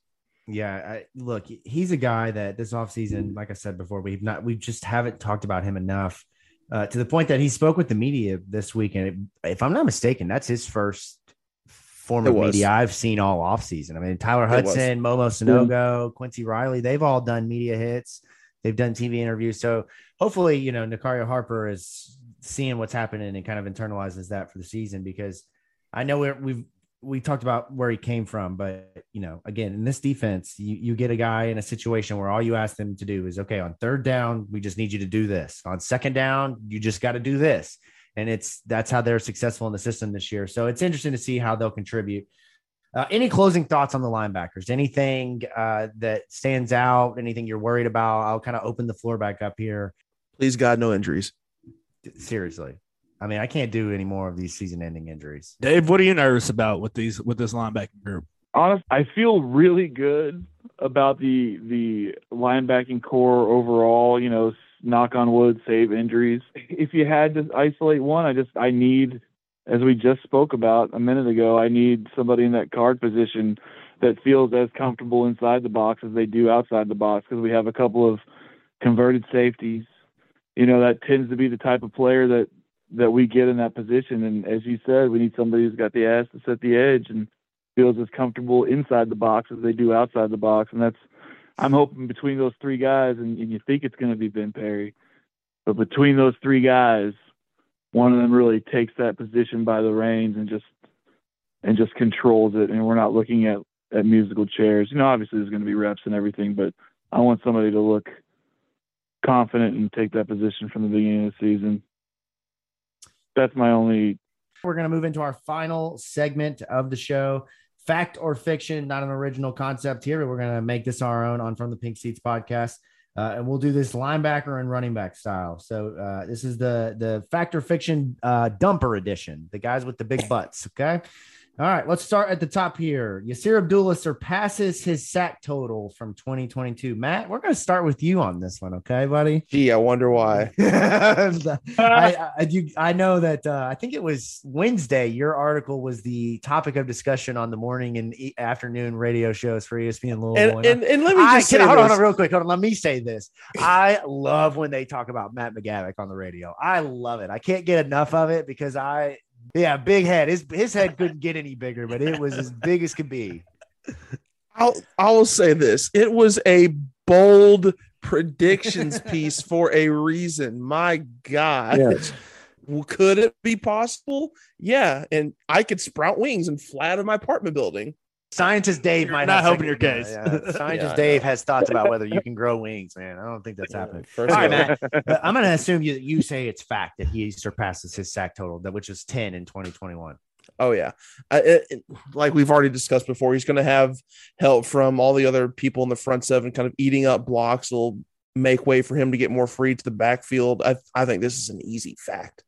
Yeah, I, look, he's a guy that this offseason, like I said before, we've not, we just haven't talked about him enough uh, to the point that he spoke with the media this week. And if I'm not mistaken, that's his first form It of was. media I've seen all offseason. I mean, Tyler Hudson, Momo Sanogo, Quincy Riley, they've all done media hits. They've done TV interviews. So hopefully, you know, Nicario Harper is seeing what's happening and kind of internalizes that for the season because I know we're, we've, we talked about where he came from, but you know, again, in this defense, you, you get a guy in a situation where all you ask them to do is okay, on third down, we just need you to do this. On second down, you just got to do this. And it's that's how they're successful in the system this year. So it's interesting to see how they'll contribute. Uh, any closing thoughts on the linebackers? Anything uh, that stands out? Anything you're worried about? I'll kind of open the floor back up here. please god no injuries Seriously, I mean, I can't do any more of these season-ending injuries. Dave, what are you nervous about with these with this linebacking group? honest, I feel really good about the the linebacking core overall. You know, knock on wood, save injuries. If you had to isolate one, I just I need, as we just spoke about a minute ago, I need somebody in that card position that feels as comfortable inside the box as they do outside the box because we have a couple of converted safeties. You know, that tends to be the type of player that that we get in that position. And as you said, we need somebody who's got the ass to set the edge and feels as comfortable inside the box as they do outside the box. And that's, I'm hoping between those three guys, and, and you think it's going to be Ben Perry, but between those three guys, one of them really takes that position by the reins and just and just controls it. And we're not looking at at musical chairs. You know, obviously there's going to be reps and everything, but I want somebody to look confident and take that position from the beginning of the season. That's my only We're going to move into our final segment of the show. Fact or fiction, not an original concept here, but we're going to make this our own on From the Pink Seats podcast. Uh, and we'll do this linebacker and running back style. So uh, this is the the fact or fiction uh, dumper edition, the guys with the big butts. Okay. All right, let's start at the top here. Yasir Abdullah surpasses his sack total from 2022. Matt, we're going to start with you on this one, okay, buddy? gee i wonder why I, I, I, you, I know that uh, I think it was Wednesday. Your article was the topic of discussion on the morning and e- afternoon radio shows for ESPN Louisville. and, and, and let me I, just can, say hold on real quick. Hold on. Let me say this. I love when they talk about Matt McGavic on the radio. I love it. I can't get enough of it because I, yeah, big head. His his head couldn't get any bigger, but it was as big as could be. I'll I will say this: it was a bold predictions piece for a reason. My God, Yes. Well, could it be possible? Yeah, and I could sprout wings and fly out of my apartment building. Scientist Dave You're might not have helping your case. yeah, yeah. Scientist Yeah, Dave has thoughts about whether you can grow wings, man. I don't think that's happening. First All right, Matt. But I'm going to assume you you say it's fact that he surpasses his sack total, that which is 10 in 2021. Oh yeah, uh, it- it- like we've already discussed before, he's going to have help from all the other people in the front seven, kind of eating up blocks. Will make way for him to get more free to the backfield. I I think this is an easy fact.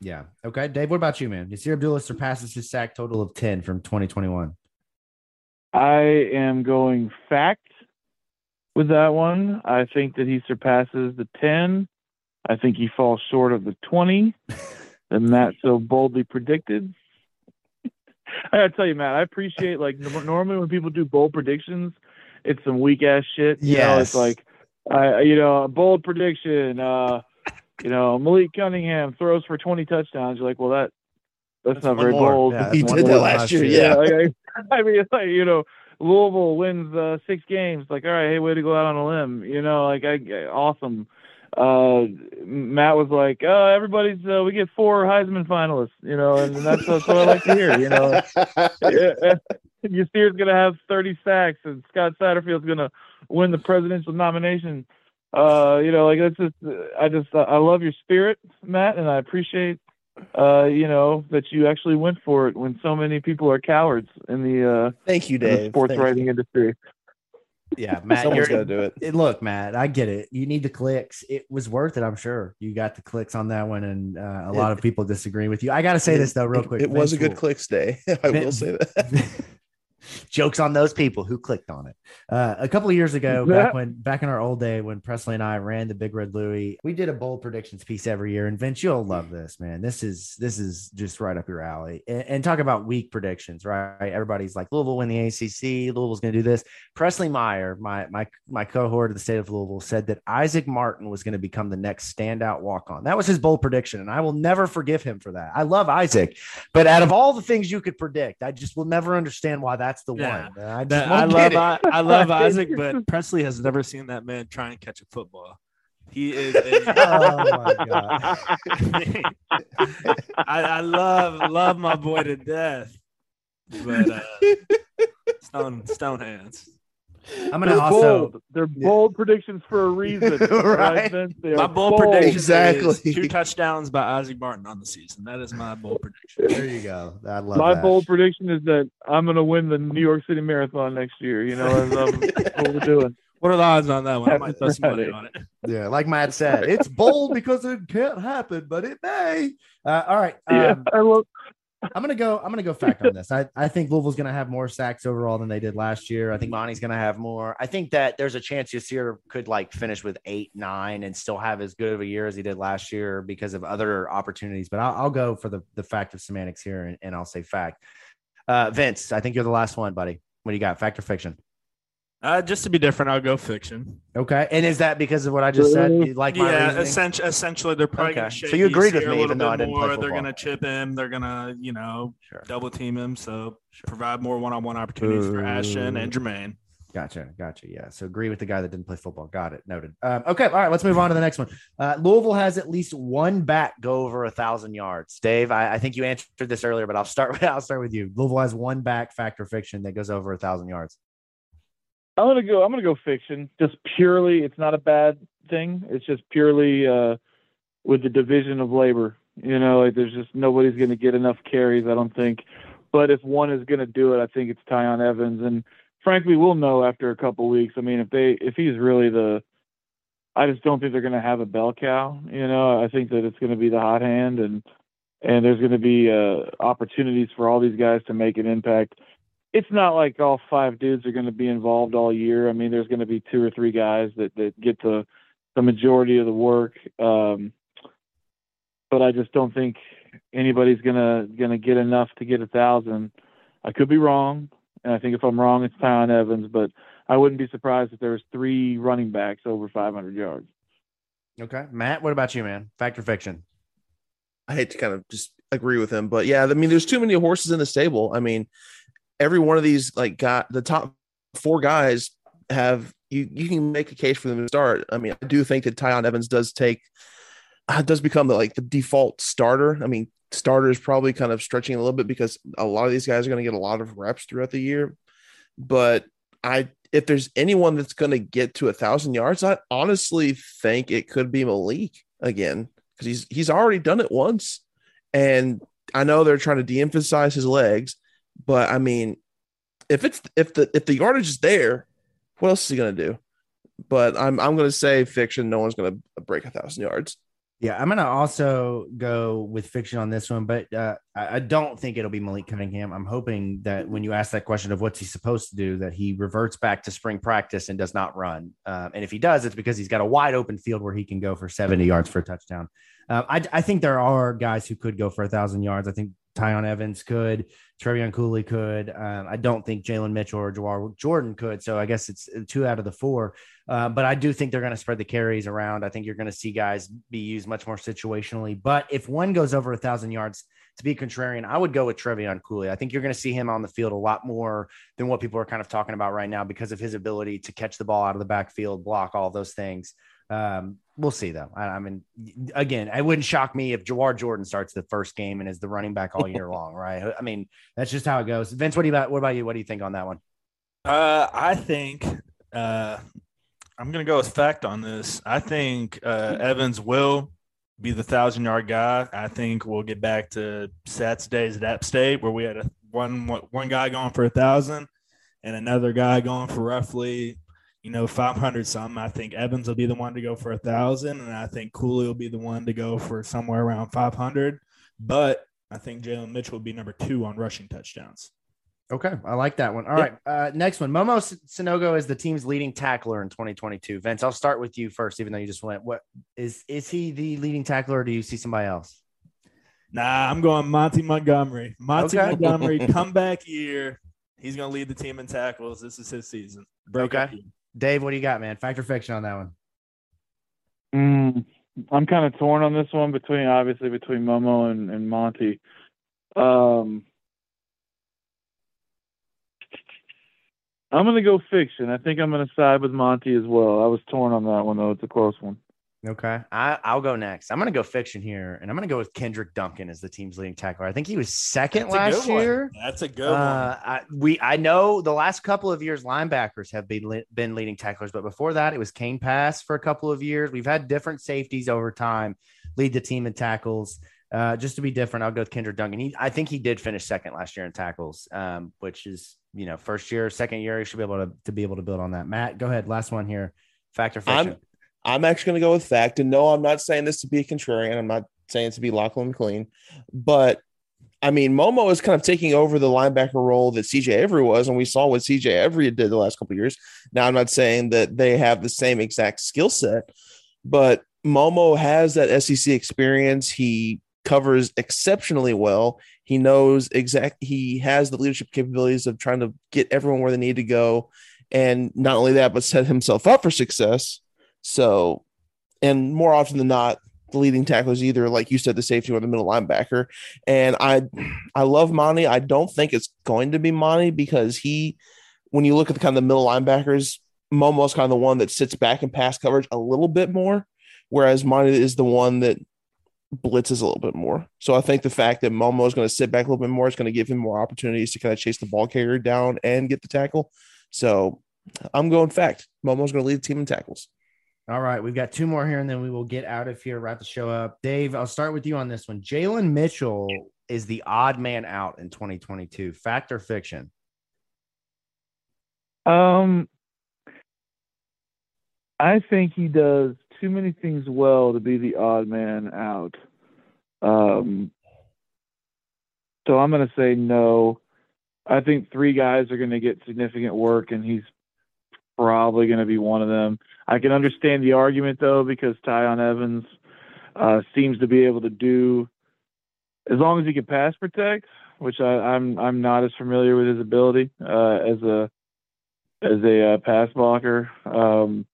Yeah. Okay, Dave. What about you, man? Yasir Abdullah surpasses his sack total of 10 from 2021. I am going fact with that one. I think that he surpasses the 10. I think he falls short of the 20 that Matt so boldly predicted. I gotta tell you, Matt, I appreciate like normally when people do bold predictions, it's some weak ass shit. You know, it's like, I you know, a bold prediction. Uh, you know, Malik Cunningham throws for 20 touchdowns. You're like, well, that that's, That's not very more. bold. Yeah, he did that last last year. year. Yeah. like, I, I mean, it's like you know, Louisville wins uh, six games. Like, all right, hey, way to go out on a limb. You know, like, I, I- awesome. Uh, Matt was like, oh, everybody's uh, we get four Heisman finalists. You know, and that's, that's what I like to hear. You know, yeah, Yasir's gonna have 30 sacks, and Scott Satterfield's gonna win the presidential nomination. Uh, you know, like that's just, I just, I love your spirit, Matt, and I appreciate, uh, you know, that you actually went for it when so many people are cowards in the, uh, Thank you, in the Dave. sports Thank writing you. industry. Yeah, Matt, Someone's you're, got to do it. it- look, Matt, I get it. You need the clicks. It was worth it, I'm sure. You got the clicks on that one, and uh, a lot of people disagree with you. I got to say this though, real It- quick. It, was a good will- clicks day. I will say that. Jokes on those people who clicked on it. Uh, a couple of years ago, back when back in our old day when Presley and I ran the Big Red Louie, we did a bold predictions piece every year. And Vince, you'll love this, man. This is this is just right up your alley. And, and talk about weak predictions, right? Everybody's like Louisville win the ACC. Louisville's going to do this. Presley Meyer, my my my cohort of the state of Louisville, said that Isaac Martin was going to become the next standout walk on. That was his bold prediction, and I will never forgive him for that. I love Isaac, but out of all the things you could predict, I just will never understand why that's the Yeah. one. I That- I love. I, I love Isaac, but Presley has never seen that man try and catch a football. He is. A, Oh my god! I, I love love my boy to death, but uh, stone stone hands. I'm They're gonna also bold. They're bold predictions for a reason, Right. My are bold prediction Exactly. is two touchdowns by Isaac Martin on the season. That is my bold prediction. there you go. I love My that. bold prediction is that I'm going to win the New York City Marathon next year. You know, and, um, that's what we're doing. What are the odds on that one? I might throw some money on it. Yeah, like Matt said, it's bold because it can't happen, but it may. Uh, all right, Yeah, um, I love. I'm gonna go. I'm gonna go fact on this. I, I think Louisville's gonna have more sacks overall than they did last year. I think Monty's gonna have more. I think that there's a chance Yasir could like finish with eight, nine, and still have as good of a year as he did last year because of other opportunities. But I'll, I'll go for the the fact of semantics here, and, and I'll say fact. Uh, Vince, I think you're the last one, buddy. What do you got? Fact or fiction? Uh, just to be different, I'll go fiction. Okay, and is that because of what I just said? You like my yeah, essentially, essentially, they're probably Okay. going to So you agreed with me, even though I didn't play. They're going to chip him. They're going to, you know, Sure. double team him. So provide more one-on-one opportunities for Ashton and Jermayne. Gotcha, gotcha. Yeah, so agree with the guy that didn't play football. Got it, noted. Um, okay, all right, let's move on to the next one. Uh, Louisville has at least one back go over a thousand yards. Dave, I, I think you answered this earlier, but I'll start. With, I'll start with you. Louisville has one back, factor fiction, that goes over a thousand yards. I'm gonna go. I'm gonna go fiction. Just purely, it's not a bad thing. It's just purely uh, with the division of labor. You know, like there's just nobody's gonna get enough carries. I don't think. But if one is gonna do it, I think it's Tiyon Evans. And frankly, we'll know after a couple weeks. I mean, if they if he's really the, I just don't think they're gonna have a bell cow. You know, I think that it's gonna be the hot hand and. And there's going to be uh, opportunities for all these guys to make an impact it's not like all five dudes are going to be involved all year. I mean, there's going to be two or three guys that, that get the the majority of the work. Um, but I just don't think anybody's gonna gonna get enough to get a thousand. I could be wrong, and I think if I'm wrong, it's Tiyon Evans. But I wouldn't be surprised if there was three running backs over 500 yards. Okay, Matt, what about you, man? Fact or fiction? I hate to kind of just agree with him, but yeah, I mean, there's too many horses in the stable. I mean, every one of these like got the top four guys have you. You can make a case for them to start. I mean, I do think that Tiyon Evans does take uh, does become the, like the default starter. I mean, starter is probably kind of stretching a little bit because a lot of these guys are going to get a lot of reps throughout the year. But I, if there's anyone that's going to get to a thousand yards, I honestly think it could be Malik again because he's he's already done it once, and I know they're trying to de-emphasize his legs, but I mean, if it's if the if the yardage is there, what else is he going to do? But I'm I'm going to say fiction. No one's going to break a thousand yards. Yeah, I'm gonna also go with fiction on this one, but uh, I I don't think it'll be Malik Cunningham. I'm hoping that when you ask that question of what's he supposed to do, that he reverts back to spring practice and does not run. Um, and if he does, it's because he's got a wide open field where he can go for 70 yards for a touchdown. Uh, I, I think there are guys who could go for a thousand yards. I think Tiyon Evans could, Trevion Cooley could. Um, I don't think Jalen Mitchell or Jawhar Jordan could. So I guess it's two out of the four. Uh, but I do think they're going to spread the carries around. I think you're going to see guys be used much more situationally. But if one goes over a thousand yards, to be contrarian, I would go with Trevion Cooley. I think you're going to see him on the field a lot more than what people are kind of talking about right now because of his ability to catch the ball out of the backfield, block all those things. Um, we'll see though. I, I, mean, again, it wouldn't shock me if Jawhar Jordan starts the first game and is the running back all year long, right? I mean, that's just how it goes. Vince, what do you about? What about you? What do you think on that one? Uh, I think uh, I'm going to go with fact on this. I think uh, Evans will be the thousand yard guy. I think we'll get back to Sats days at App State where we had a one one guy going for a thousand and another guy going for roughly you know, 500 something. I think Evans will be the one to go for a thousand, and I think Cooley will be the one to go for somewhere around 500. But I think Jalen Mitchell will be number two on rushing touchdowns. Okay, I like that one. All right, uh, next one. Momo Sanogo is the team's leading tackler in 2022. Vince, I'll start with you first, even though you just went. What is is he the leading tackler, or do you see somebody else? Nah, I'm going Monty Montgomery. Monty okay. Montgomery, comeback year. He's going to lead the team in tackles. This is his season. Break okay. Dave, what do you got, man? Fact or fiction on that one? Mm, I'm kind of torn on this one between obviously between Momo and, and Monty. Um, I'm gonna go fiction. I think I'm gonna side with Monty as well. I was torn on that one though. It's a close one. Okay. I, I'll go next. I'm going to go fiction here, and I'm going to go with Kenderick Duncan as the team's leading tackler. I think he was second That's last year. That's a good uh, one. I, we I know the last couple of years linebackers have been been leading tacklers, but before that it was Kane Pass for a couple of years. We've had different safeties over time lead the team in tackles. Uh, just to be different, I'll go with Kenderick Duncan. He, I think he did finish second last year in tackles, um, which is you know first year, second year, he should be able to, to be able to build on that. Matt, go ahead. Last one here. Factor fiction. I'm, I'm actually going to go with fact. And no, I'm not saying this to be contrarian. I'm not saying it to be Lachlan McLean, but I mean, Momo is kind of taking over the linebacker role that CJ Avery was, and we saw what CJ Avery did the last couple years. Now, I'm not saying that they have the same exact skill set, but Momo has that SEC experience. He covers exceptionally well. He knows exact. He has the leadership capabilities of trying to get everyone where they need to go, and not only that, but set himself up for success so, and more often than not, the leading tackle is either, like you said, the safety or the middle linebacker. And I, I love Monty. I don't think it's going to be Monty because he, when you look at the kind of the middle linebackers, Momo's kind of the one that sits back in pass coverage a little bit more, whereas Monty is the one that blitzes a little bit more. So I think the fact that Momo is going to sit back a little bit more is going to give him more opportunities to kind of chase the ball carrier down and get the tackle. So I'm going fact. Momo's going to lead the team in tackles. All right, we've got two more here, and then we will get out of here, wrap the show up. Dave, I'll start with you on this one. Jalen Mitchell is the odd man out in 2022. Fact or fiction? Um, I think he does too many things well to be the odd man out. Um, so I'm going to say no. I think three guys are going to get significant work, and he's probably going to be one of them. I can understand the argument though because Tiyon Evans uh, seems to be able to do as long as he can pass protect, which I, am I'm, I'm not as familiar with his ability uh, as a as a uh, pass blocker. Um,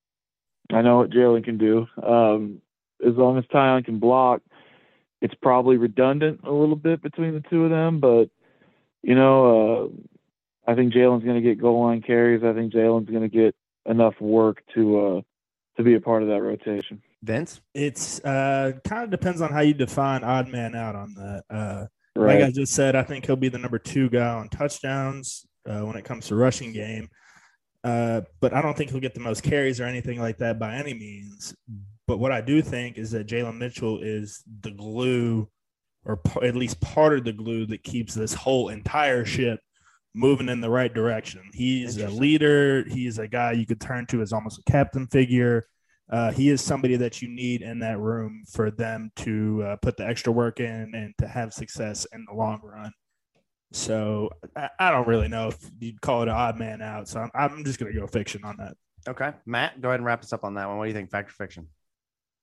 I know what Jalen can do. Um, as long as Tiyon can block, it's probably redundant a little bit between the two of them, but you know, uh, I think Jalen's going to get goal line carries. I think Jalen's going to get enough work to uh, to be a part of that rotation. Vince, it's uh, kind of depends on how you define odd man out on that. Uh, right. Like I just said, I think he'll be the number two guy on touchdowns uh, when it comes to rushing game. Uh, but I don't think he'll get the most carries or anything like that by any means. But what I do think is that Jalen Mitchell is the glue, or p- at least part of the glue that keeps this whole entire ship moving in the right direction. He's a leader. He's a guy you could turn to as almost a captain figure. Uh, he is somebody that you need in that room for them to uh, put the extra work in and to have success in the long run. So I, I don't really know if you'd call it an odd man out. So I'm, I'm just going to go fiction on that. Okay. Matt, go ahead and wrap us up on that one. What do you think? Fact or fiction?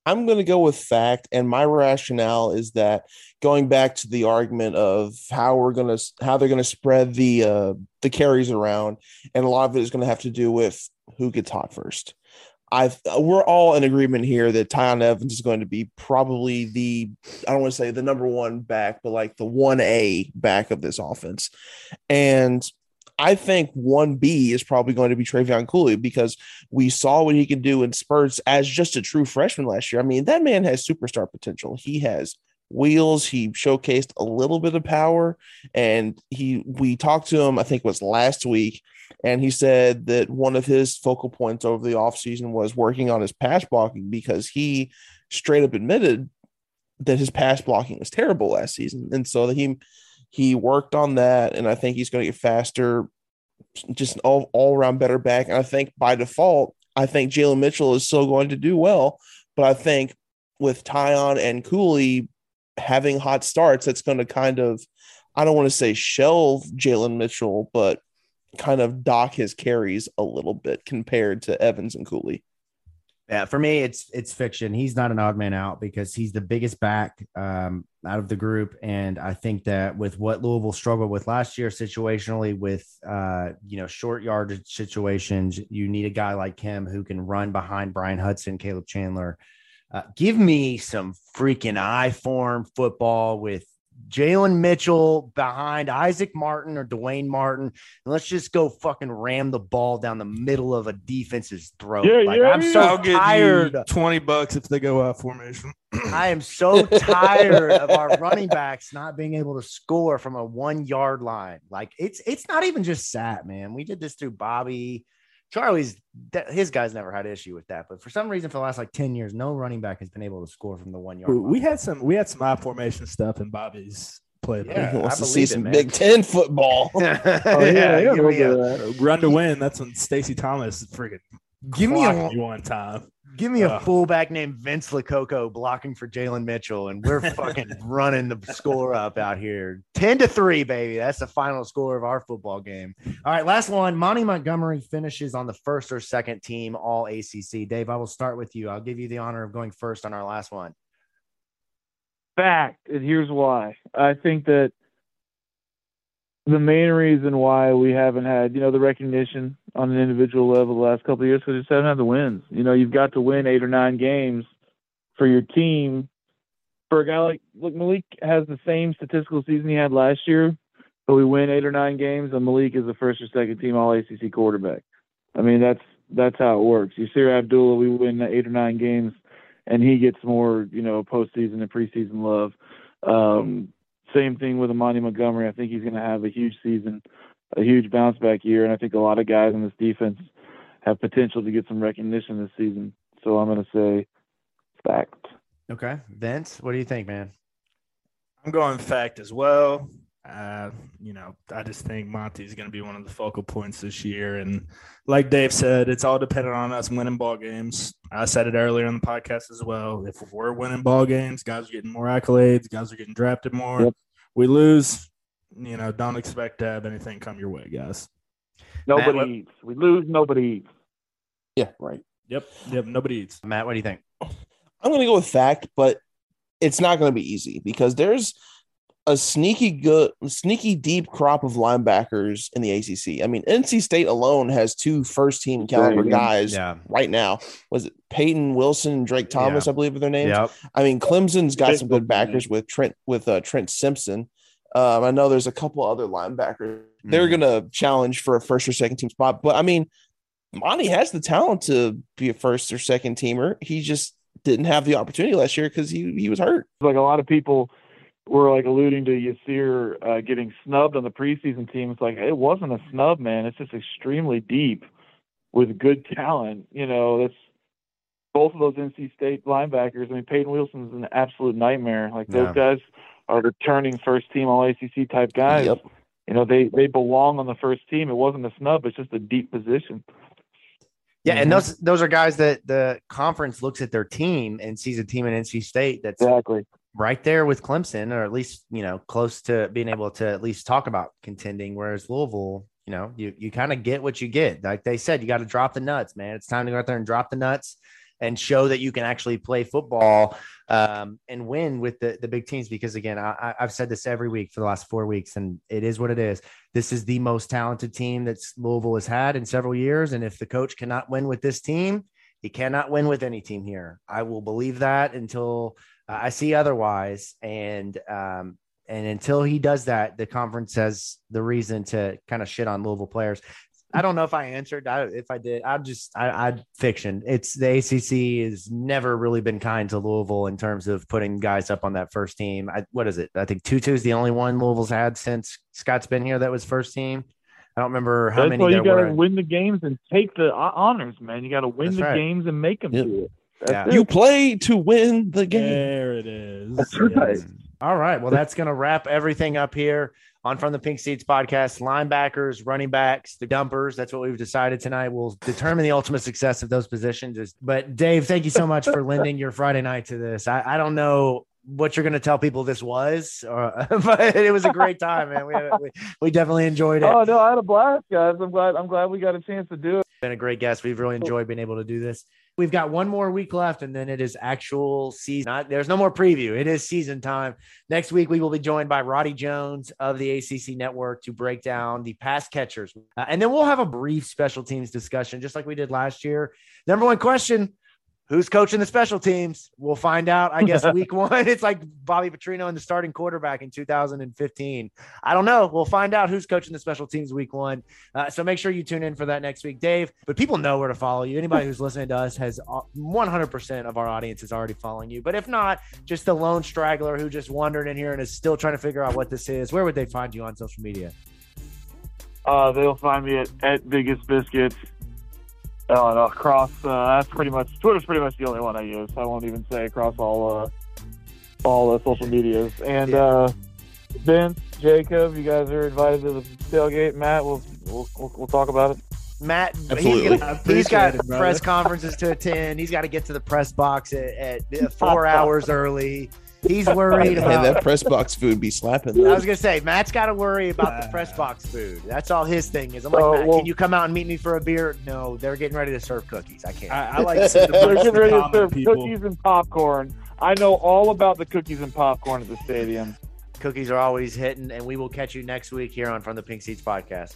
I'm going to go with fact, and my rationale is that going back to the argument of how we're going to how they're going to spread the uh, the carries around, and a lot of it is going to have to do with who gets hot first. I we're all in agreement here that Tiyon Evans is going to be probably the I don't want to say the number one back, but like the one A back of this offense, and I think 1B is probably going to be Trevion Cooley because we saw what he can do in spurts as just a true freshman last year. I mean, that man has superstar potential. He has wheels. He showcased a little bit of power. And he we talked to him, I think was last week, and he said that one of his focal points over the offseason was working on his pass blocking because he straight up admitted that his pass blocking was terrible last season. And so that he he worked on that, and I think he's going to get faster, just an all, all around better back. And I think by default, I think Jalen Mitchell is still going to do well. But I think with Tiyon and Cooley having hot starts, that's going to kind of, I don't want to say shelve Jalen Mitchell, but kind of dock his carries a little bit compared to Evans and Cooley. Yeah, for me, it's it's fiction. He's not an odd man out because he's the biggest back um, out of the group, and I think that with what Louisville struggled with last year, situationally with uh, you know short yardage situations, you need a guy like him who can run behind Bryan Hudson, Caleb Chandler. Uh, give me some freaking I form football with Jalen Mitchell behind Isaac Martin or Dwayne Martin, and let's just go fucking ram the ball down the middle of a defense's throat. Yeah, like, yeah, I'm so I'll tired. you twenty bucks if they go out formation. I am so tired of our running backs not being able to score from a one yard line. Like it's it's not even just Sat, man. We did this through Bobby. Charlie's that his guys never had issue with that, but for some reason, for the last like ten years, no running back has been able to score from the one yard. We had some we had some I formation stuff in Bobby's play. Yeah. he wants I to see believe it, some man. Big Ten football. Oh, yeah, yeah, give a little me bit a. Run to win. That's when Stacy Thomas freaking give me clocked a me one time. Give me a Ugh. fullback named Vince Lococo blocking for Jalen Mitchell, and we're fucking running the score up out here. 10 to 3, baby. That's the final score of our football game. All right, last one. Monty Montgomery finishes on the first or second team all ACC. Dave, I will start with you. I'll give you the honor of going first on our last one. fact, and here's why. I think that the main reason why we haven't had, you know, the recognition on an individual level the last couple of years because you just haven't had the wins. You know, you've got to win eight or nine games for your team. For a guy like look, Malik has the same statistical season he had last year, but we win eight or nine games, and Malik is the first or second team All ACC quarterback. I mean, that's that's how it works. Yasir Abdullah, we win eight or nine games, and he gets more, you know, postseason and preseason love. Um, same thing with Amani Montgomery. I think he's going to have a huge season, a huge bounce back year, and I think a lot of guys in this defense have potential to get some recognition this season. So I'm going to say fact. Okay. Vince, what do you think, man? I'm going fact as well. Uh, you know, I just think Monty is going to be one of the focal points this year, and like Dave said, it's all dependent on us winning ball games. I said it earlier in the podcast as well. If we're winning ball games, guys are getting more accolades, guys are getting drafted more. Yep. We lose, you know, don't expect to have anything come your way, guys. Nobody what- eats. We lose. Nobody eats. yeah, right. Yep, yep. Nobody eats. Matt, what do you think? I'm going to go with fact, but it's not going to be easy because there's a sneaky good, sneaky deep crop of linebackers in the ACC. I mean, NC State alone has two first team caliber guys Yeah. right now. Was it Peyton Wilson and Drake Thomas? I believe are their names. Yep. I mean, Clemson's got some good backers with Trent with uh, Trent Simpson. Um, I know there's a couple other linebackers. They're Mhm. going to challenge for a first or second team spot, but I mean, Monty has the talent to be a first or second teamer. He just didn't have the opportunity last year because he he was hurt. like a lot of people were like alluding to Yasir uh, getting snubbed on the preseason team. It's like it wasn't a snub, man. It's just extremely deep with good talent. You know, that's both of those NC State linebackers. I mean, Peyton Wilson's an absolute nightmare. Like those Yeah. guys are returning first team All ACC type guys. Yep. You know, they they belong on the first team. It wasn't a snub. It's just a deep position. Yeah, and Mhm. those those are guys that the conference looks at their team and sees a team in NC State that's Exactly. right there with Clemson, or at least you know close to being able to at least talk about contending. Whereas Louisville, you know, you you kind of get what you get. Like they said, you got to drop the nuts, man. It's time to go out there and drop the nuts. And show that you can actually play football um, and win with the, the big teams. Because again, I, I've said this every week for the last four weeks, and it is what it is. This is the most talented team that Louisville has had in several years. And if the coach cannot win with this team, he cannot win with any team here. I will believe that until uh, I see otherwise. And um, and until he does that, the conference has the reason to kind of shit on Louisville players. I don't know if I answered. I, if I did, I'm just I, I fiction. It's the ACC has never really been kind to Louisville in terms of putting guys up on that first team. I, what is it? I think Tutu is the only one Louisville's had since Scott's been here that was first team. I don't remember how That's many why you got to win the games and take the honors, man. You got to win That's the right. games and make them Yep. do it. Yeah. it. You play to win the game. There it is. That's right. Yes. All right. Well, that's going to wrap everything up here on From the Pink Seats podcast. Linebackers, running backs, the dumpers. That's what we've decided tonight. We'll determine the ultimate success of those positions. But Dave, thank you so much for lending your Friday night to this. I, I don't know what you're going to tell people this was, or, uh, but it was a great time, man. We, we, we definitely enjoyed it. Oh no, I had a blast, guys. I'm glad. I'm glad we got a chance to do it. been a great guest. We've really enjoyed being able to do this. We've got one more week left, and then it is actual season. Not, there's no more preview. It is season time. Next week, we will be joined by Roddy Jones of the ACC Network to break down the pass catchers. Uh, and then we'll have a brief special teams discussion, just like we did last year. Number one question Who's coaching the special teams? We'll find out, I guess, week one. It's like Bobby Petrino and the starting quarterback in 2015. I don't know. We'll find out who's coaching the special teams week one. Uh, so make sure you tune in for that next week, Dave. But people know where to follow you. Anybody who's listening to us has uh, 100% of our audience is already following you. But if not, just the lone straggler who just wandered in here and is still trying to figure out what this is, where would they find you on social media? Uh, they'll find me at, at Biggest Biscuits. Uh, and across, uh, that's pretty much Twitter's pretty much the only one I use. I won't even say across all uh, all the social medias. And uh, Vince, Jacob, you guys are invited to the tailgate. Matt, we'll we'll, we'll, we'll talk about it. Matt, he's, Absolutely. gonna- I he's appreciate got it, press conferences to attend. He's got to get to the press box at, at four hours early. He's worried Hey, about that press box food be slapping. I was gonna say Matt's got to worry about the press ah. box food. That's all his thing is. I'm like, Oh, Matt, well- can you come out and meet me for a beer? No, they're getting ready to serve cookies. I can't. I, I like to see the They're getting ready to serve people. cookies and popcorn. I know all about the cookies and popcorn at the stadium. cookies are always hitting, and we will catch you next week here on From the Pink Seats podcast.